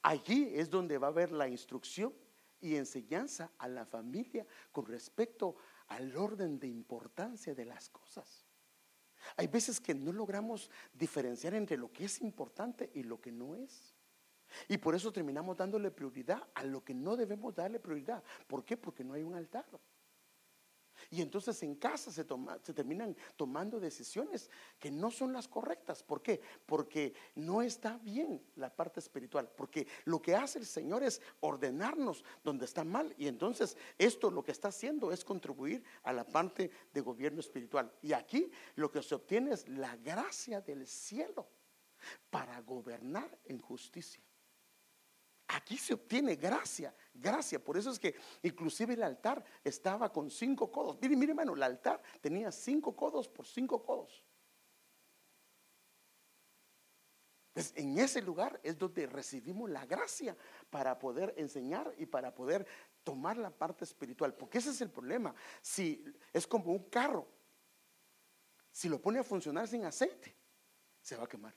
allí es donde va a haber la instrucción y enseñanza a la familia con respecto al orden de importancia de las cosas. Hay veces que no logramos diferenciar entre lo que es importante y lo que no es. Y por eso terminamos dándole prioridad a lo que no debemos darle prioridad. ¿Por qué? Porque no hay un altar. Y entonces en casa se, toma, se terminan tomando decisiones que no son las correctas. ¿Por qué? Porque no está bien la parte espiritual. Porque lo que hace el Señor es ordenarnos donde está mal. Y entonces esto lo que está haciendo es contribuir a la parte de gobierno espiritual. Y aquí lo que se obtiene es la gracia del cielo para gobernar en justicia. Aquí se obtiene gracia, gracia. Por eso es que inclusive el altar estaba con cinco codos. Mire, mire hermano, el altar tenía cinco codos por cinco codos. Entonces, en ese lugar es donde recibimos la gracia para poder enseñar y para poder tomar la parte espiritual. Porque ese es el problema. Si es como un carro, si lo pone a funcionar sin aceite, se va a quemar.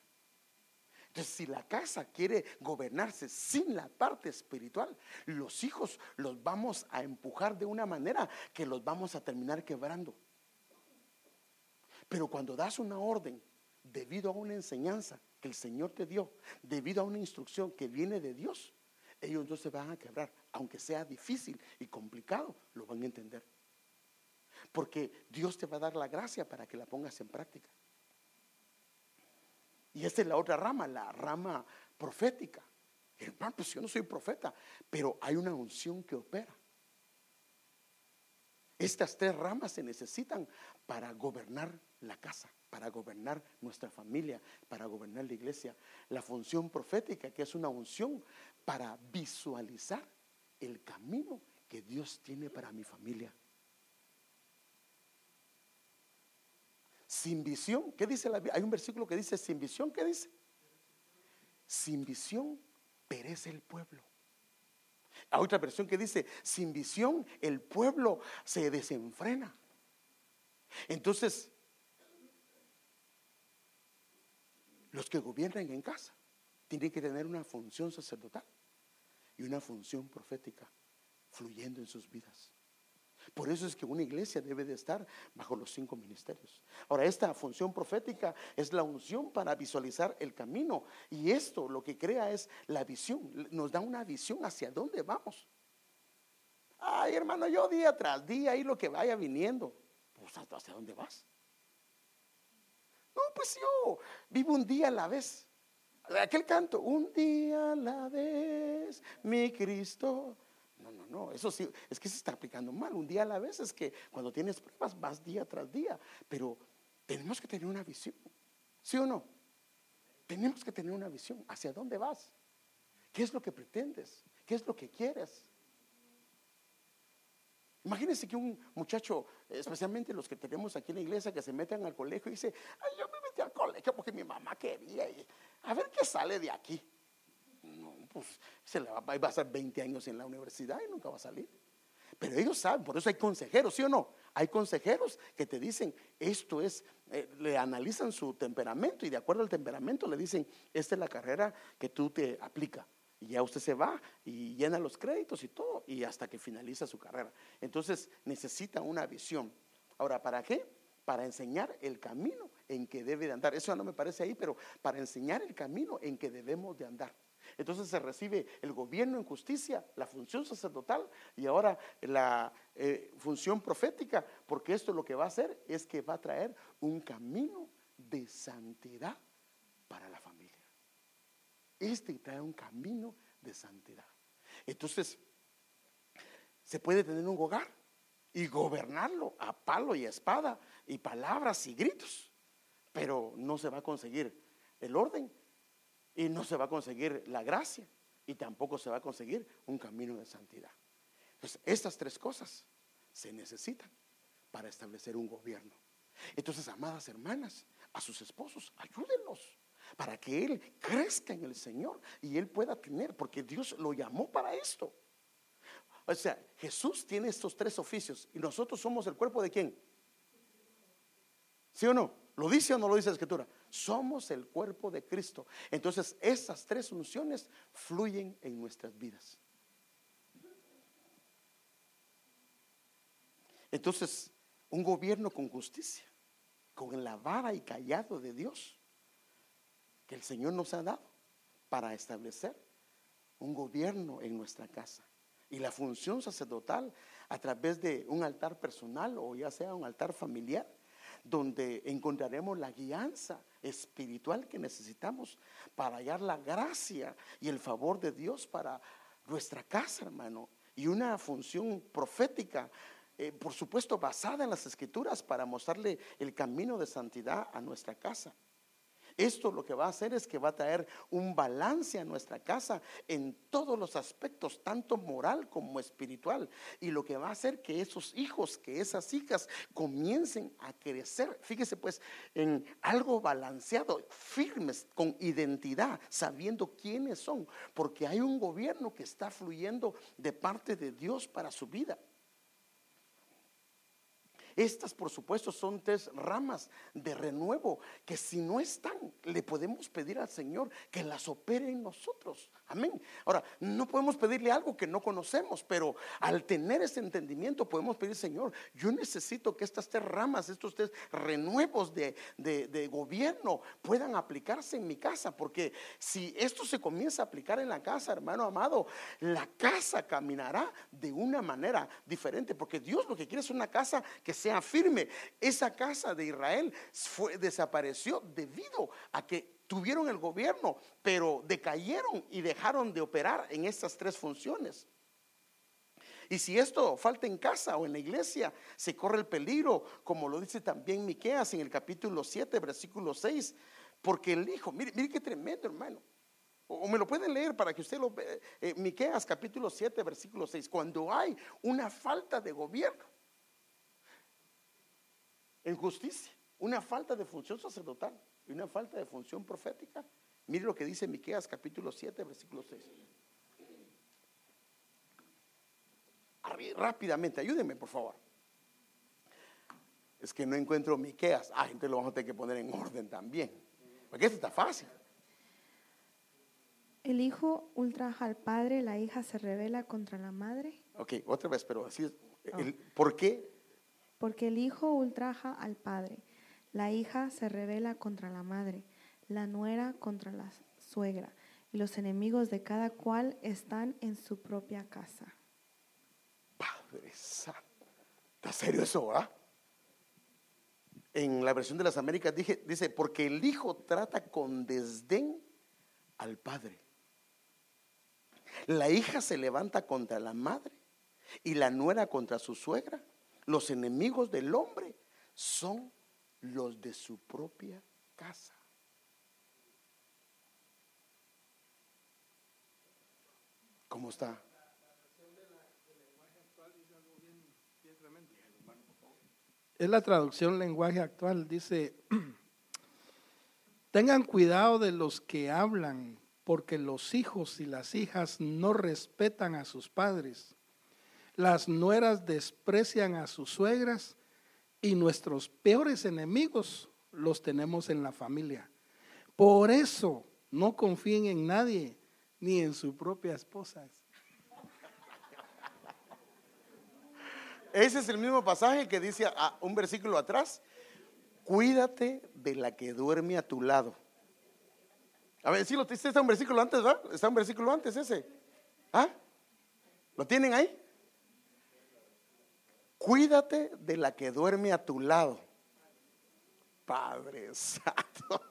Entonces, si la casa quiere gobernarse sin la parte espiritual, los hijos los vamos a empujar de una manera que los vamos a terminar quebrando. Pero cuando das una orden debido a una enseñanza que el Señor te dio, debido a una instrucción que viene de Dios, ellos no se van a quebrar, aunque sea difícil y complicado, lo van a entender. Porque Dios te va a dar la gracia para que la pongas en práctica. Y esta es la otra rama, la rama profética. Hermano, pues yo no soy profeta, pero hay una unción que opera. Estas tres ramas se necesitan para gobernar la casa, para gobernar nuestra familia, para gobernar la iglesia. La función profética, que es una unción para visualizar el camino que Dios tiene para mi familia. Sin visión, ¿qué dice la Biblia? Hay un versículo que dice sin visión, ¿qué dice? Sin visión perece el pueblo. Hay otra versión que dice, sin visión el pueblo se desenfrena. Entonces, los que gobiernan en casa tienen que tener una función sacerdotal y una función profética fluyendo en sus vidas. Por eso es que una iglesia debe de estar bajo los cinco ministerios. Ahora, esta función profética es la unción para visualizar el camino. Y esto lo que crea es la visión. Nos da una visión hacia dónde vamos. Ay, hermano, yo día tras día y lo que vaya viniendo. Pues, ¿hacia dónde vas? No, pues yo vivo un día a la vez. Aquel canto, un día a la vez, mi Cristo no, no, no, eso sí, es que se está aplicando mal. Un día a la vez es que cuando tienes pruebas vas día tras día, pero tenemos que tener una visión, ¿sí o no? Tenemos que tener una visión. ¿Hacia dónde vas? ¿Qué es lo que pretendes? ¿Qué es lo que quieres? Imagínense que un muchacho, especialmente los que tenemos aquí en la iglesia, que se meten al colegio y dice, ay, yo me metí al colegio porque mi mamá quería, a ver qué sale de aquí pues se le va, a estar 20 años en la universidad y nunca va a salir. Pero ellos saben, por eso hay consejeros, ¿sí o no? Hay consejeros que te dicen, esto es, eh, le analizan su temperamento y de acuerdo al temperamento le dicen, esta es la carrera que tú te aplica. Y ya usted se va y llena los créditos y todo, y hasta que finaliza su carrera. Entonces necesita una visión. Ahora, ¿para qué? Para enseñar el camino en que debe de andar. Eso no me parece ahí, pero para enseñar el camino en que debemos de andar. Entonces se recibe el gobierno en justicia, la función sacerdotal y ahora la eh, función profética, porque esto lo que va a hacer es que va a traer un camino de santidad para la familia. Este trae un camino de santidad. Entonces, se puede tener un hogar y gobernarlo a palo y espada y palabras y gritos, pero no se va a conseguir el orden y no se va a conseguir la gracia y tampoco se va a conseguir un camino de santidad. Entonces, estas tres cosas se necesitan para establecer un gobierno. Entonces, amadas hermanas, a sus esposos, ayúdenlos para que él crezca en el Señor y él pueda tener, porque Dios lo llamó para esto. O sea, Jesús tiene estos tres oficios y nosotros somos el cuerpo de quién? ¿Sí o no? ¿Lo dice o no lo dice la escritura? Somos el cuerpo de Cristo. Entonces, esas tres unciones fluyen en nuestras vidas. Entonces, un gobierno con justicia, con la vara y callado de Dios, que el Señor nos ha dado para establecer un gobierno en nuestra casa. Y la función sacerdotal a través de un altar personal o ya sea un altar familiar, donde encontraremos la guianza espiritual que necesitamos para hallar la gracia y el favor de Dios para nuestra casa, hermano, y una función profética, eh, por supuesto, basada en las escrituras para mostrarle el camino de santidad a nuestra casa. Esto lo que va a hacer es que va a traer un balance a nuestra casa en todos los aspectos, tanto moral como espiritual. Y lo que va a hacer que esos hijos, que esas hijas comiencen a crecer, fíjese pues, en algo balanceado, firmes, con identidad, sabiendo quiénes son, porque hay un gobierno que está fluyendo de parte de Dios para su vida. Estas, por supuesto, son tres ramas de renuevo que si no están, le podemos pedir al Señor que las opere en nosotros. Amén. Ahora, no podemos pedirle algo que no conocemos, pero al tener ese entendimiento podemos pedir, Señor, yo necesito que estas tres ramas, estos tres renuevos de, de gobierno puedan aplicarse en mi casa, porque si esto se comienza a aplicar en la casa, hermano amado, la casa caminará de una manera diferente, porque Dios lo que quiere es una casa que sea firme. Esa casa de Israel fue, desapareció debido a que tuvieron el gobierno, pero decayeron y dejaron de operar en estas tres funciones. Y si esto falta en casa o en la iglesia, se corre el peligro, como lo dice también Miqueas en el capítulo 7, versículo 6, porque el hijo, mire, mire qué tremendo, hermano. O me lo pueden leer para que usted lo vea. Eh, Miqueas capítulo 7, versículo 6. Cuando hay una falta de gobierno, en justicia, una falta de función sacerdotal y una falta de función profética. Mire lo que dice Miqueas capítulo 7, versículo 6. Rápidamente, ayúdenme por favor. Es que no encuentro Miqueas. Ah, entonces lo vamos a tener que poner en orden también. Porque esto está fácil. El hijo ultraja al padre, la hija se revela contra la madre. Ok, otra vez, pero así, el, ¿por qué porque el hijo ultraja al padre, la hija se revela contra la madre, la nuera contra la suegra, y los enemigos de cada cual están en su propia casa. Padre. ¿Está serio eso, ah? En la versión de las Américas dice, porque el hijo trata con desdén al padre. La hija se levanta contra la madre y la nuera contra su suegra. Los enemigos del hombre son los de su propia casa. ¿Cómo está? Es la traducción lenguaje actual. Dice, tengan cuidado de los que hablan, porque los hijos y las hijas no respetan a sus padres las nueras desprecian a sus suegras y nuestros peores enemigos los tenemos en la familia. Por eso no confíen en nadie, ni en su propia esposa. Ese es el mismo pasaje que dice a un versículo atrás, cuídate de la que duerme a tu lado. A ver, si lo está un versículo antes, ¿verdad? Está un versículo antes ese. ¿Ah? ¿Lo tienen ahí? Cuídate de la que duerme a tu lado. Padre Santo.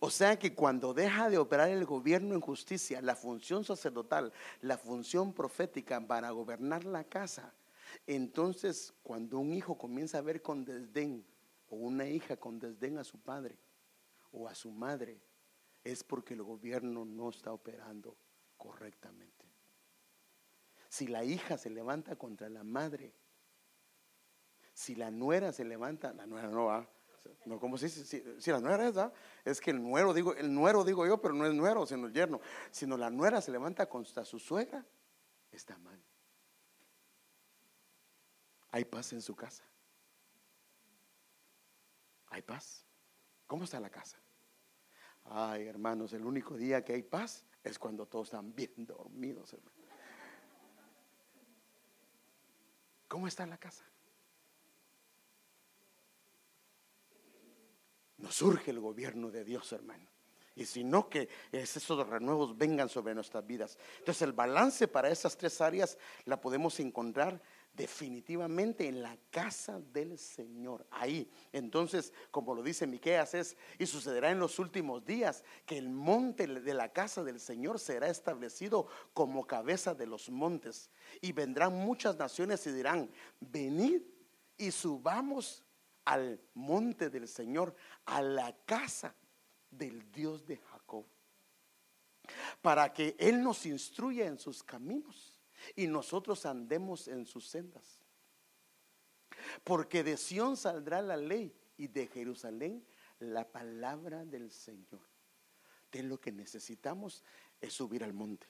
O sea que cuando deja de operar el gobierno en justicia, la función sacerdotal, la función profética para gobernar la casa, entonces cuando un hijo comienza a ver con desdén o una hija con desdén a su padre o a su madre, es porque el gobierno no está operando correctamente. Si la hija se levanta contra la madre, si la nuera se levanta, la nuera no va. No, como si, si, la nuera es, es que el nuero, digo, el nuero digo yo, pero no es nuero, sino el yerno. Sino la nuera se levanta contra su suegra, está mal. Hay paz en su casa. Hay paz. ¿Cómo está la casa? Ay, hermanos, el único día que hay paz es cuando todos están bien dormidos, hermano. ¿Cómo está la casa? Nos surge el gobierno de Dios, hermano. Y si no, que esos renuevos vengan sobre nuestras vidas. Entonces el balance para esas tres áreas la podemos encontrar definitivamente en la casa del Señor. Ahí. Entonces, como lo dice Miqueas, es y sucederá en los últimos días que el monte de la casa del Señor será establecido como cabeza de los montes y vendrán muchas naciones y dirán, venid y subamos al monte del Señor, a la casa del Dios de Jacob, para que Él nos instruya en sus caminos y nosotros andemos en sus sendas. Porque de Sión saldrá la ley y de Jerusalén la palabra del Señor. De lo que necesitamos es subir al monte.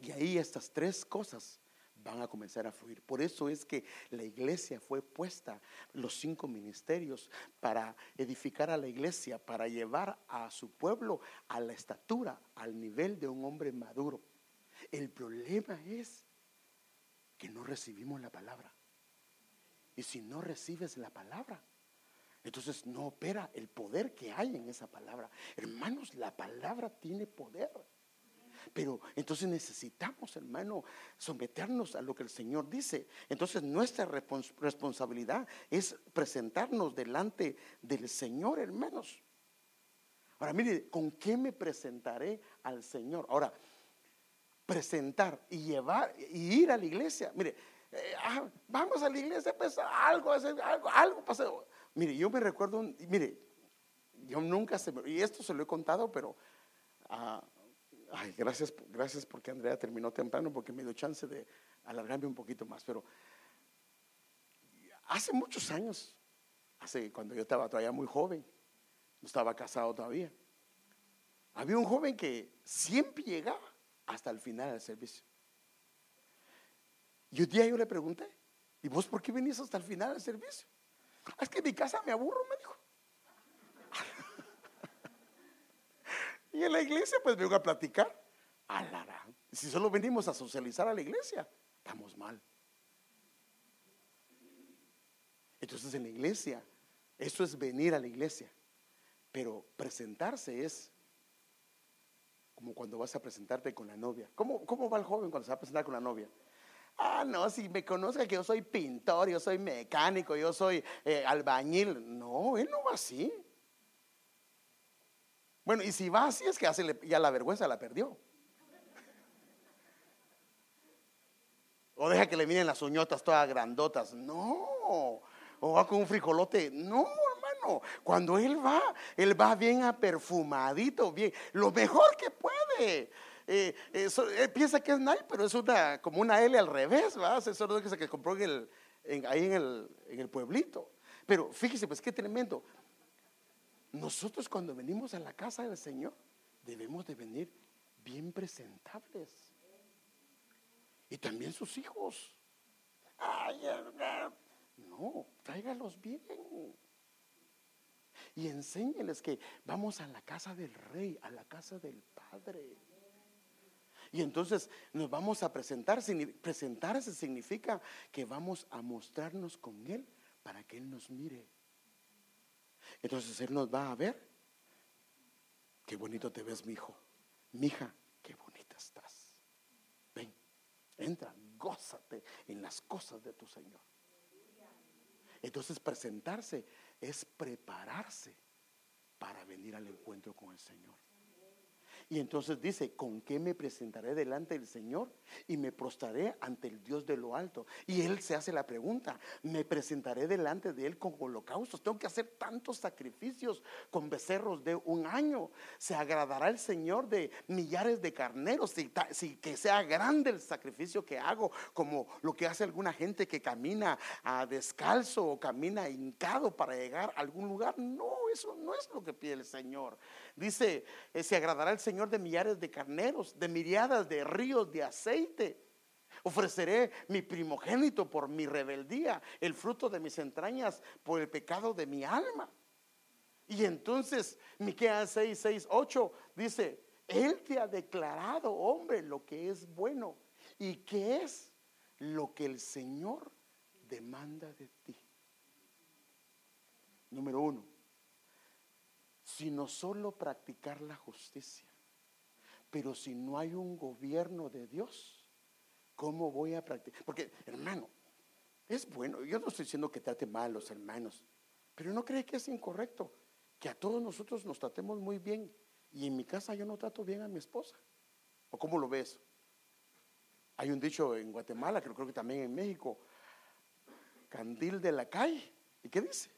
Y ahí estas tres cosas van a comenzar a fluir. Por eso es que la iglesia fue puesta, los cinco ministerios, para edificar a la iglesia, para llevar a su pueblo a la estatura, al nivel de un hombre maduro. El problema es que no recibimos la palabra. Y si no recibes la palabra, entonces no opera el poder que hay en esa palabra. Hermanos, la palabra tiene poder. Pero entonces necesitamos, hermano, someternos a lo que el Señor dice. Entonces nuestra responsabilidad es presentarnos delante del Señor, hermanos. Ahora, mire, ¿con qué me presentaré al Señor? Ahora, presentar y llevar y ir a la iglesia. Mire, eh, ah, vamos a la iglesia, pues algo, algo, algo. Mire, yo me recuerdo, mire, yo nunca se me, y esto se lo he contado, pero uh, Ay, gracias, gracias porque Andrea terminó temprano porque me dio chance de alargarme un poquito más. Pero hace muchos años, hace cuando yo estaba todavía muy joven, no estaba casado todavía, había un joven que siempre llegaba hasta el final del servicio. Y un día yo le pregunté, ¿y vos por qué venís hasta el final del servicio? Es que en mi casa me aburro, me dijo. Y en la iglesia pues vengo a platicar. Alarán. Si solo venimos a socializar a la iglesia, estamos mal. Entonces en la iglesia, eso es venir a la iglesia. Pero presentarse es como cuando vas a presentarte con la novia. ¿Cómo, cómo va el joven cuando se va a presentar con la novia? Ah, no, si me conoce que yo soy pintor, yo soy mecánico, yo soy eh, albañil. No, él no va así. Bueno, y si va así es que hace, ya la vergüenza la perdió. O deja que le miren las uñotas todas grandotas. No. O va con un frijolote. No, Cuando él va, él va bien aperfumadito, bien. Lo mejor que puede. Eh, eh, piensa que es Nike, pero es una, como una L al revés, ¿va? Es eso que se compró ahí en el, en el pueblito. Pero fíjese, pues qué tremendo. Nosotros cuando venimos a la casa del Señor debemos de venir bien presentables. Y también sus hijos. No, tráigalos bien. Y enséñeles que vamos a la casa del rey, a la casa del Padre. Y entonces nos vamos a presentar. Presentarse significa que vamos a mostrarnos con Él para que Él nos mire. Entonces Él nos va a ver. Qué bonito te ves, mi hijo. Mi hija, qué bonita estás. Ven, entra, gózate en las cosas de tu Señor. Entonces presentarse es prepararse para venir al encuentro con el Señor. Y entonces dice, ¿con qué me presentaré delante del Señor? Y me prostraré ante el Dios de lo alto. Y él se hace la pregunta, ¿me presentaré delante de él con holocaustos? Tengo que hacer tantos sacrificios con becerros de un año. ¿Se agradará el Señor de millares de carneros? Si, que sea grande el sacrificio que hago, como lo que hace alguna gente que camina a descalzo o camina hincado para llegar a algún lugar. No, eso no es lo que pide el Señor. Dice, eh, se agradará el Señor de millares de carneros, de miriadas de ríos de aceite. Ofreceré mi primogénito por mi rebeldía, el fruto de mis entrañas por el pecado de mi alma. Y entonces, Miqueas 6, 6, 8 dice, Él te ha declarado, hombre, lo que es bueno y que es lo que el Señor demanda de ti. Número uno, sino solo practicar la justicia. Pero si no hay un gobierno de Dios, ¿cómo voy a practicar? Porque, hermano, es bueno, yo no estoy diciendo que trate mal a los hermanos, pero no cree que es incorrecto que a todos nosotros nos tratemos muy bien y en mi casa yo no trato bien a mi esposa. ¿O cómo lo ves? Hay un dicho en Guatemala, que creo que también en México, candil de la calle. ¿Y qué dice?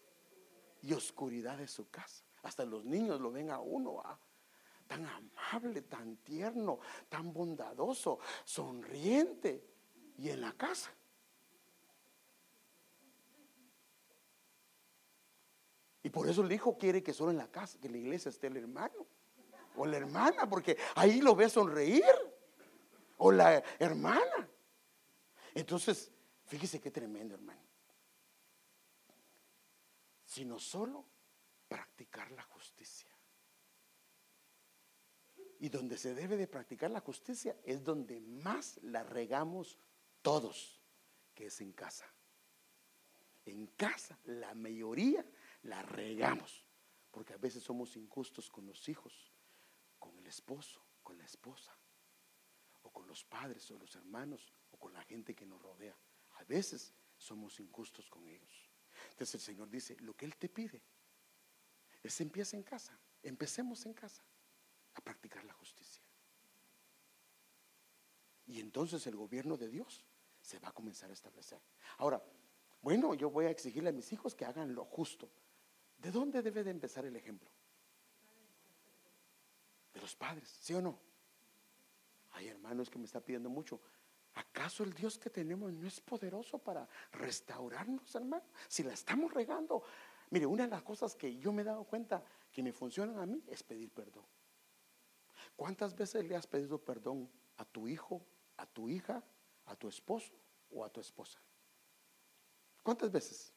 Y oscuridad de su casa. Hasta los niños lo ven a uno, tan amable, tan tierno, tan bondadoso, sonriente. Y en la casa. Y por eso el hijo quiere que solo en la casa, que en la iglesia esté el hermano o la hermana, porque ahí lo ve sonreír o la hermana. Entonces, fíjese qué tremendo, hermano. Sino solo practicar la justicia. Y donde se debe de practicar la justicia es donde más la regamos todos, que es en casa. En casa, la mayoría la regamos, porque a veces somos injustos con los hijos, con el esposo, con la esposa con los padres o los hermanos o con la gente que nos rodea. A veces somos injustos con ellos. Entonces el Señor dice, lo que Él te pide es empieza en casa, empecemos en casa a practicar la justicia. Y entonces el gobierno de Dios se va a comenzar a establecer. Ahora, bueno, yo voy a exigirle a mis hijos que hagan lo justo. ¿De dónde debe de empezar el ejemplo? De los padres, ¿sí o no? Ay, hermano, es que me está pidiendo mucho. ¿Acaso el Dios que tenemos no es poderoso para restaurarnos, hermano? Si la estamos regando. Mire, una de las cosas que yo me he dado cuenta que me funcionan a mí es pedir perdón. ¿Cuántas veces le has pedido perdón a tu hijo, a tu hija, a tu esposo o a tu esposa? ¿Cuántas veces?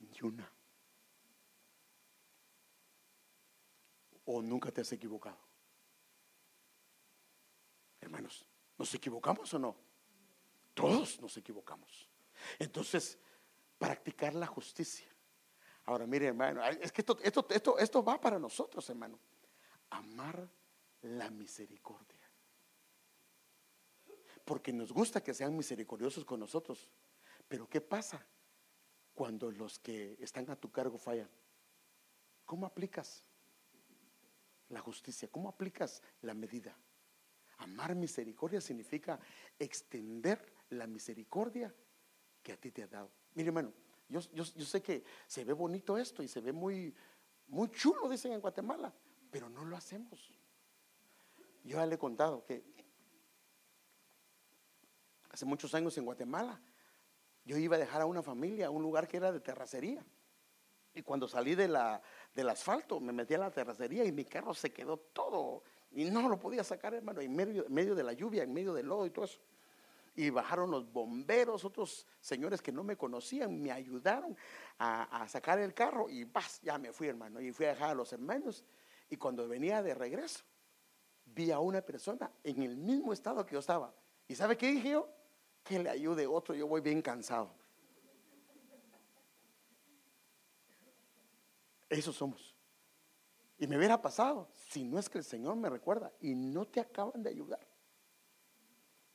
Ni una. o nunca te has equivocado? Hermanos, ¿nos equivocamos o no? Todos nos equivocamos. Entonces, practicar la justicia. Ahora, mire, hermano, es que esto, esto, esto, esto va para nosotros, hermano. Amar la misericordia. Porque nos gusta que sean misericordiosos con nosotros. Pero ¿qué pasa cuando los que están a tu cargo fallan? ¿Cómo aplicas? la justicia? ¿Cómo aplicas la medida? Amar misericordia significa extender la misericordia que a ti te ha dado. Mire, hermano, yo, sé que se ve bonito esto y se ve muy, muy chulo, dicen en Guatemala, pero no lo hacemos. Yo ya le he contado que hace muchos años en Guatemala yo iba a dejar a una familia a un lugar que era de terracería. Y cuando salí de la, del asfalto, me metí a la terracería y mi carro se quedó todo. Y no lo podía sacar, hermano, en medio de la lluvia, en medio del lodo y todo eso. Y bajaron los bomberos, otros señores que no me conocían, me ayudaron a, sacar el carro y ¡paz! ya me fui, hermano. Y fui a dejar a los hermanos. Y cuando venía de regreso, vi a una persona en el mismo estado que yo estaba. ¿Y sabe qué dije yo? Que le ayude otro, yo voy bien cansado. Eso somos. Y me hubiera pasado si no es que el Señor me recuerda y no te acaban de ayudar.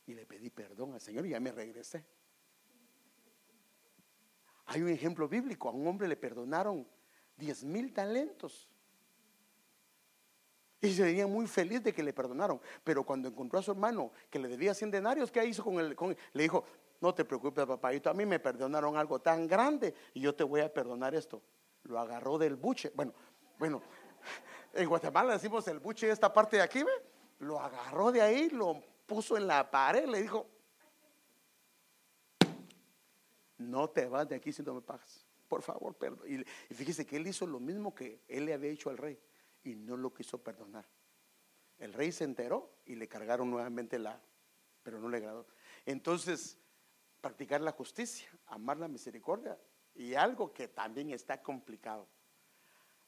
Y le pedí perdón al Señor y ya me regresé. Hay un ejemplo bíblico, a un hombre le perdonaron diez mil talentos. Y se veía muy feliz de que le perdonaron. Pero cuando encontró a su hermano que le debía 100 denarios, ¿qué hizo con él? le dijo, no te preocupes, papá, a mí me perdonaron algo tan grande y yo te voy a perdonar esto lo agarró del buche. Bueno, bueno, en Guatemala decimos el buche, esta parte de aquí, ¿ve? Lo agarró de ahí, lo puso en la pared, le dijo, no te vas de aquí si no me pagas. Por favor, perdón. Y, fíjese que él hizo lo mismo que él le había hecho al rey y no lo quiso perdonar. El rey se enteró y le cargaron nuevamente la, pero no le agradó. Entonces, practicar la justicia, amar la misericordia, y algo que también está complicado,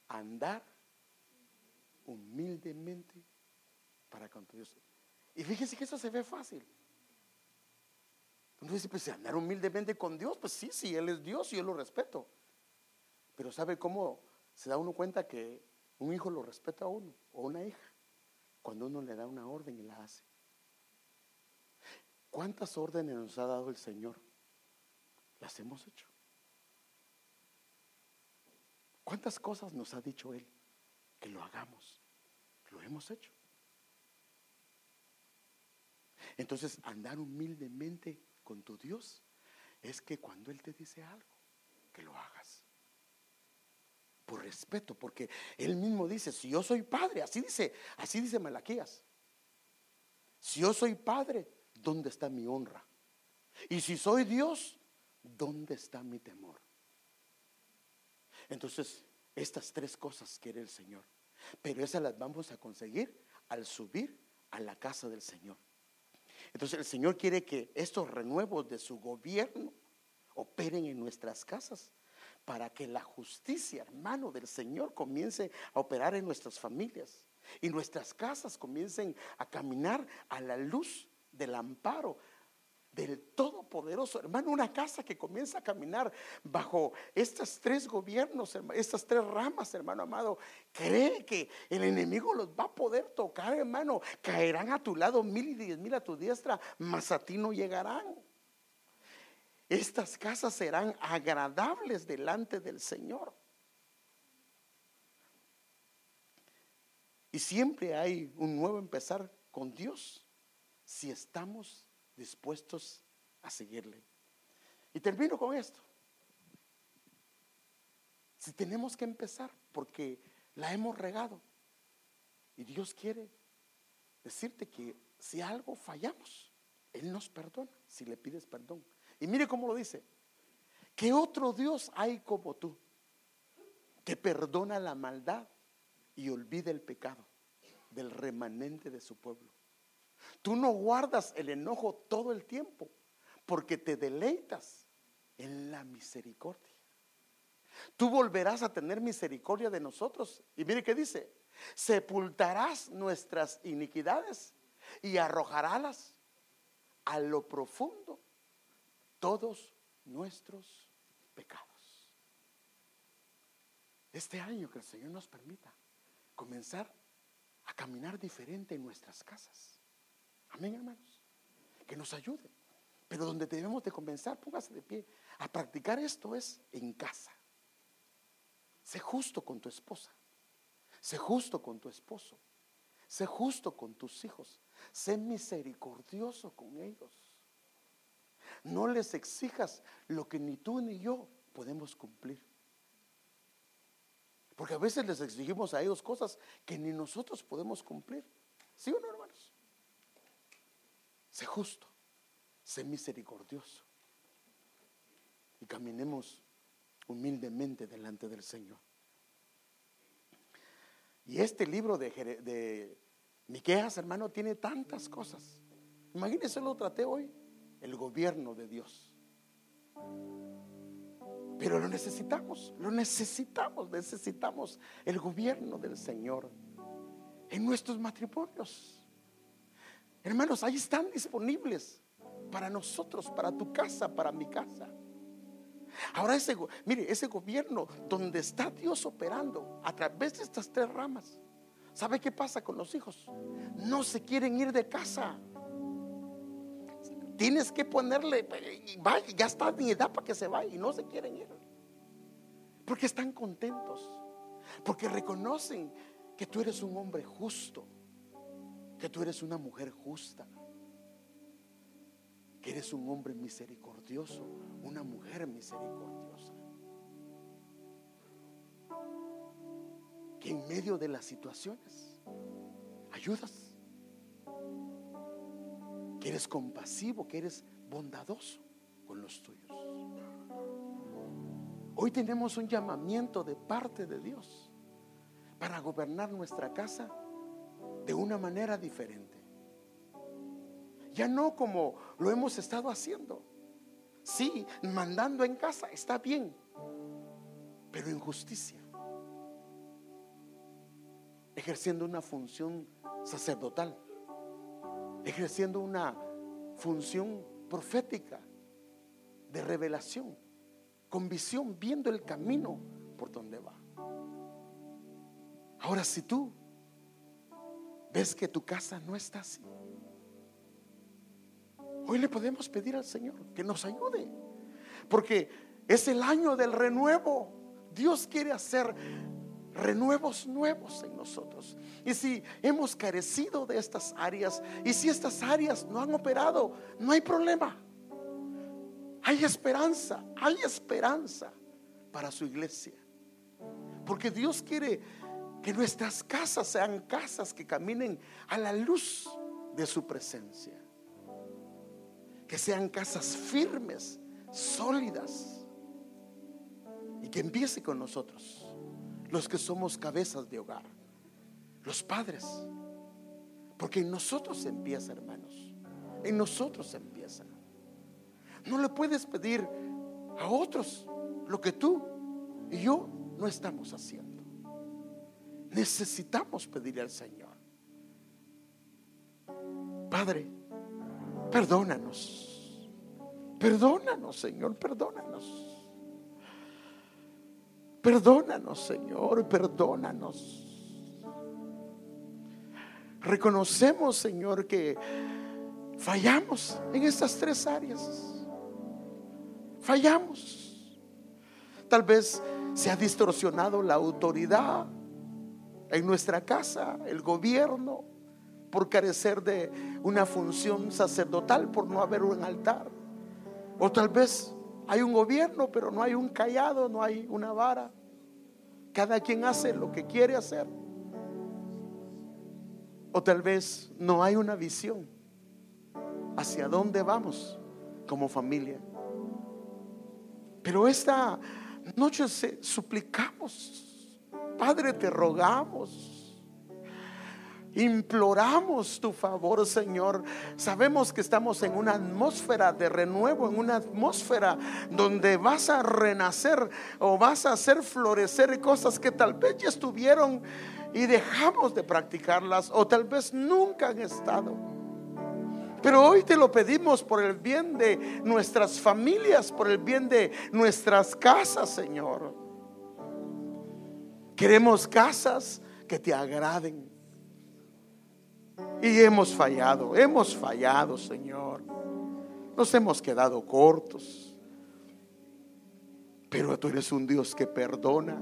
andar humildemente para con Dios. Y fíjese que eso se ve fácil. Uno dice, pues andar humildemente con Dios, pues sí, sí, Él es Dios y yo lo respeto. Pero ¿sabe cómo se da uno cuenta que un hijo lo respeta a uno o una hija? Cuando uno le da una orden y la hace. ¿Cuántas órdenes nos ha dado el Señor? Las hemos hecho. ¿Cuántas cosas nos ha dicho Él que lo hagamos? Lo hemos hecho. Entonces, andar humildemente con tu Dios es que cuando Él te dice algo, que lo hagas. Por respeto, porque Él mismo dice, si yo soy padre, así dice, así dice Malaquías. Si yo soy padre, ¿dónde está mi honra? Y si soy Dios, ¿dónde está mi temor? Entonces, estas tres cosas quiere el Señor. Pero esas las vamos a conseguir al subir a la casa del Señor. Entonces el Señor quiere que estos renuevos de su gobierno operen en nuestras casas para que la justicia, hermano, del Señor comience a operar en nuestras familias y nuestras casas comiencen a caminar a la luz del amparo del Todopoderoso. Hermano, una casa que comienza a caminar bajo estas tres gobiernos, estas tres ramas, hermano amado, cree que el enemigo los va a poder tocar, hermano. Caerán a tu lado mil y diez mil a tu diestra, mas a ti no llegarán. Estas casas serán agradables delante del Señor. Y siempre hay un nuevo empezar con Dios si estamos dispuestos a seguirle. Y termino con esto. Si tenemos que empezar porque la hemos regado y Dios quiere decirte que si algo fallamos, Él nos perdona si le pides perdón. Y mire cómo lo dice. ¿Qué otro Dios hay como tú? Que perdona la maldad y olvida el pecado del remanente de su pueblo. Tú no guardas el enojo todo el tiempo porque te deleitas en la misericordia. Tú volverás a tener misericordia de nosotros. Y mire qué dice, sepultarás nuestras iniquidades y arrojarás a lo profundo todos nuestros pecados. Este año que el Señor nos permita comenzar a caminar diferente en nuestras casas. Amén, hermanos. Que nos ayude. Pero donde debemos de comenzar, póngase de pie. A practicar esto es en casa. Sé justo con tu esposa. Sé justo con tu esposo. Sé justo con tus hijos. Sé misericordioso con ellos. No les exijas lo que ni tú ni yo podemos cumplir. Porque a veces les exigimos a ellos cosas que ni nosotros podemos cumplir. ¿Sí o no? Sé justo, sé misericordioso y caminemos humildemente delante del Señor. Y este libro de, Miqueas, hermano, tiene tantas cosas. Imagínense, lo traté hoy, el gobierno de Dios. Pero lo necesitamos, lo necesitamos, necesitamos el gobierno del Señor en nuestros matrimonios. Hermanos, ahí están disponibles para nosotros, para tu casa, para mi casa. Ahora ese, mire, ese gobierno donde está Dios operando a través de estas tres ramas. ¿Sabe qué pasa con los hijos? No se quieren ir de casa. Tienes que ponerle, ya está en edad para que se vaya y no se quieren ir. Porque están contentos. Porque reconocen que tú eres un hombre justo que tú eres una mujer justa, que eres un hombre misericordioso, una mujer misericordiosa. Que en medio de las situaciones ayudas, que eres compasivo, que eres bondadoso con los tuyos. Hoy tenemos un llamamiento de parte de Dios para gobernar nuestra casa de una manera diferente. Ya no como lo hemos estado haciendo. Sí, mandando en casa está bien, pero en justicia. Ejerciendo una función sacerdotal, ejerciendo una función profética de revelación, con visión, viendo el camino por dónde va. Ahora, si tú ves que tu casa no está así, hoy le podemos pedir al Señor que nos ayude, porque es el año del renuevo. Dios quiere hacer renuevos nuevos en nosotros. Y si hemos carecido de estas áreas y si estas áreas no han operado, no hay problema. Hay esperanza, hay esperanza para su iglesia. Porque Dios quiere que nuestras casas sean casas que caminen a la luz de su presencia. Que sean casas firmes, sólidas. Y que empiece con nosotros, los que somos cabezas de hogar, los padres. Porque en nosotros empieza, hermanos. En nosotros empieza. No le puedes pedir a otros lo que tú y yo no estamos haciendo. Necesitamos pedirle al Señor. Padre, perdónanos. Perdónanos, Señor, perdónanos. Perdónanos, Señor, perdónanos. Reconocemos, Señor, que fallamos en estas tres áreas. Fallamos. Tal vez se ha distorsionado la autoridad en nuestra casa, el gobierno, por carecer de una función sacerdotal, por no haber un altar. O tal vez hay un gobierno, pero no hay un callado, no hay una vara. Cada quien hace lo que quiere hacer. O tal vez no hay una visión hacia dónde vamos como familia. Pero esta noche suplicamos, Padre, te rogamos. Imploramos tu favor, Señor. Sabemos que estamos en una atmósfera de renuevo, en una atmósfera donde vas a renacer o vas a hacer florecer cosas que tal vez ya estuvieron y dejamos de practicarlas o tal vez nunca han estado. Pero hoy te lo pedimos por el bien de nuestras familias, por el bien de nuestras casas, Señor. Queremos casas que te agraden. Y hemos fallado, hemos fallado, Señor. Nos hemos quedado cortos. Pero tú eres un Dios que perdona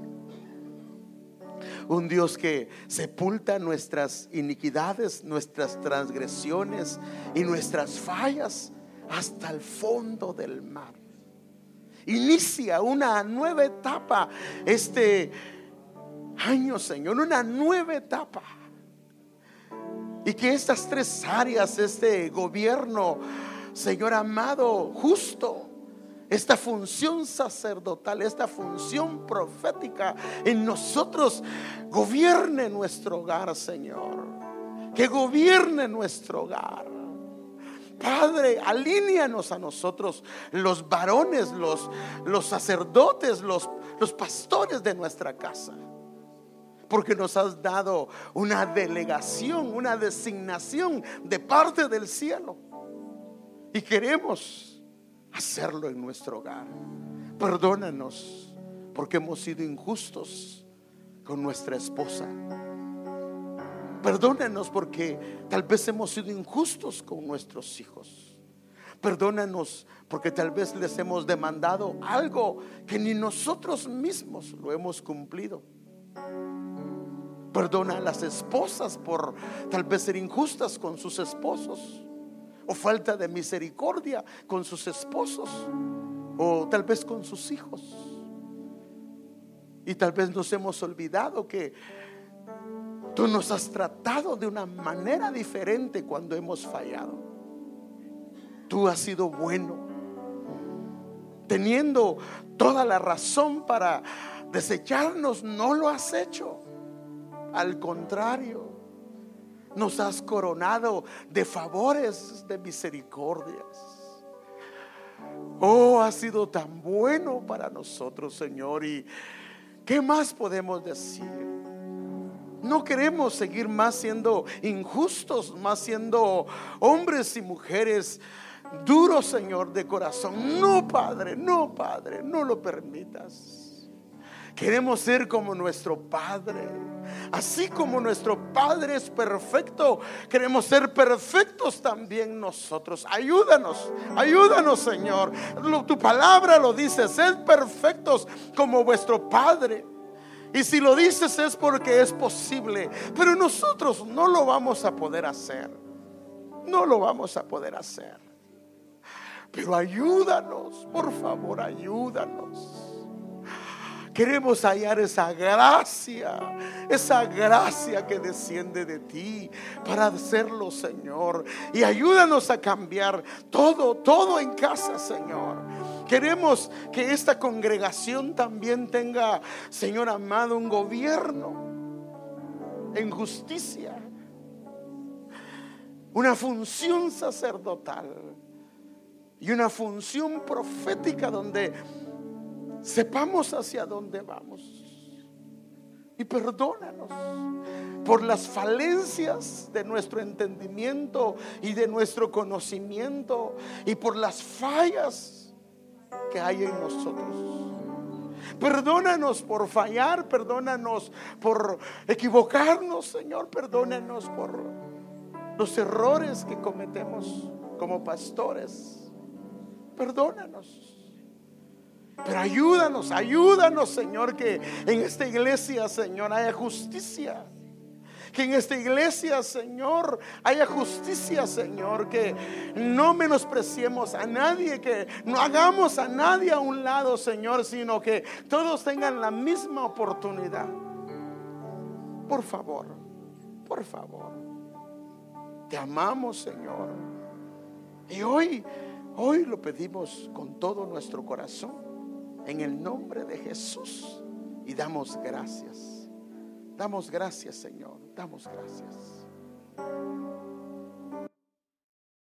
un Dios que sepulta nuestras iniquidades, nuestras transgresiones y nuestras fallas hasta el fondo del mar. Inicia una nueva etapa este año, Señor, una nueva etapa. Y que estas tres áreas, este gobierno, Señor amado, justo, esta función sacerdotal, esta función profética en nosotros gobierne nuestro hogar, Señor. Que gobierne nuestro hogar. Padre, alíneanos a nosotros, los varones, los, los sacerdotes, los, los pastores de nuestra casa. Porque nos has dado una delegación, una designación de parte del cielo. Y queremos hacerlo en nuestro hogar. Perdónanos porque hemos sido injustos con nuestra esposa. Perdónanos porque tal vez hemos sido injustos con nuestros hijos. Perdónanos porque tal vez les hemos demandado algo que ni nosotros mismos lo hemos cumplido. Perdona a las esposas por tal vez ser injustas con sus esposos o falta de misericordia con sus esposos o tal vez con sus hijos. Y tal vez nos hemos olvidado que tú nos has tratado de una manera diferente cuando hemos fallado. Tú has sido bueno, teniendo toda la razón para desecharnos, no lo has hecho. Al contrario, nos has coronado de favores, de misericordias. Oh, ha sido tan bueno para nosotros, Señor. ¿Y qué más podemos decir? No queremos seguir más siendo injustos, más siendo hombres y mujeres duros, Señor, de corazón. No, Padre, no, Padre, no lo permitas Queremos ser como nuestro Padre. Así como nuestro Padre es perfecto, queremos ser perfectos también nosotros. Ayúdanos, ayúdanos Señor. tu palabra lo dice, sed perfectos como vuestro Padre. Y si lo dices es porque es posible, pero nosotros no lo vamos a poder hacer. No lo vamos a poder hacer. Pero ayúdanos, por favor, ayúdanos. Queremos hallar esa gracia, esa gracia que desciende de ti para hacerlo, Señor. Y ayúdanos a cambiar todo, todo en casa, Señor. Queremos que esta congregación también tenga, Señor amado, un gobierno en justicia, una función sacerdotal y una función profética donde sepamos hacia dónde vamos. Y perdónanos por las falencias de nuestro entendimiento y de nuestro conocimiento y por las fallas que hay en nosotros. Perdónanos por fallar, perdónanos por equivocarnos, Señor, perdónanos por los errores que cometemos como pastores. Perdónanos. Pero ayúdanos, ayúdanos, Señor, que en esta iglesia, Señor, haya justicia. Que en esta iglesia, Señor, haya justicia, Señor. Que no menospreciemos a nadie, que no hagamos a nadie a un lado, Señor, sino que todos tengan la misma oportunidad. Por favor, por favor. Te amamos, Señor. Y hoy, hoy lo pedimos con todo nuestro corazón en el nombre de Jesús y damos gracias. Damos gracias, Señor. Damos gracias.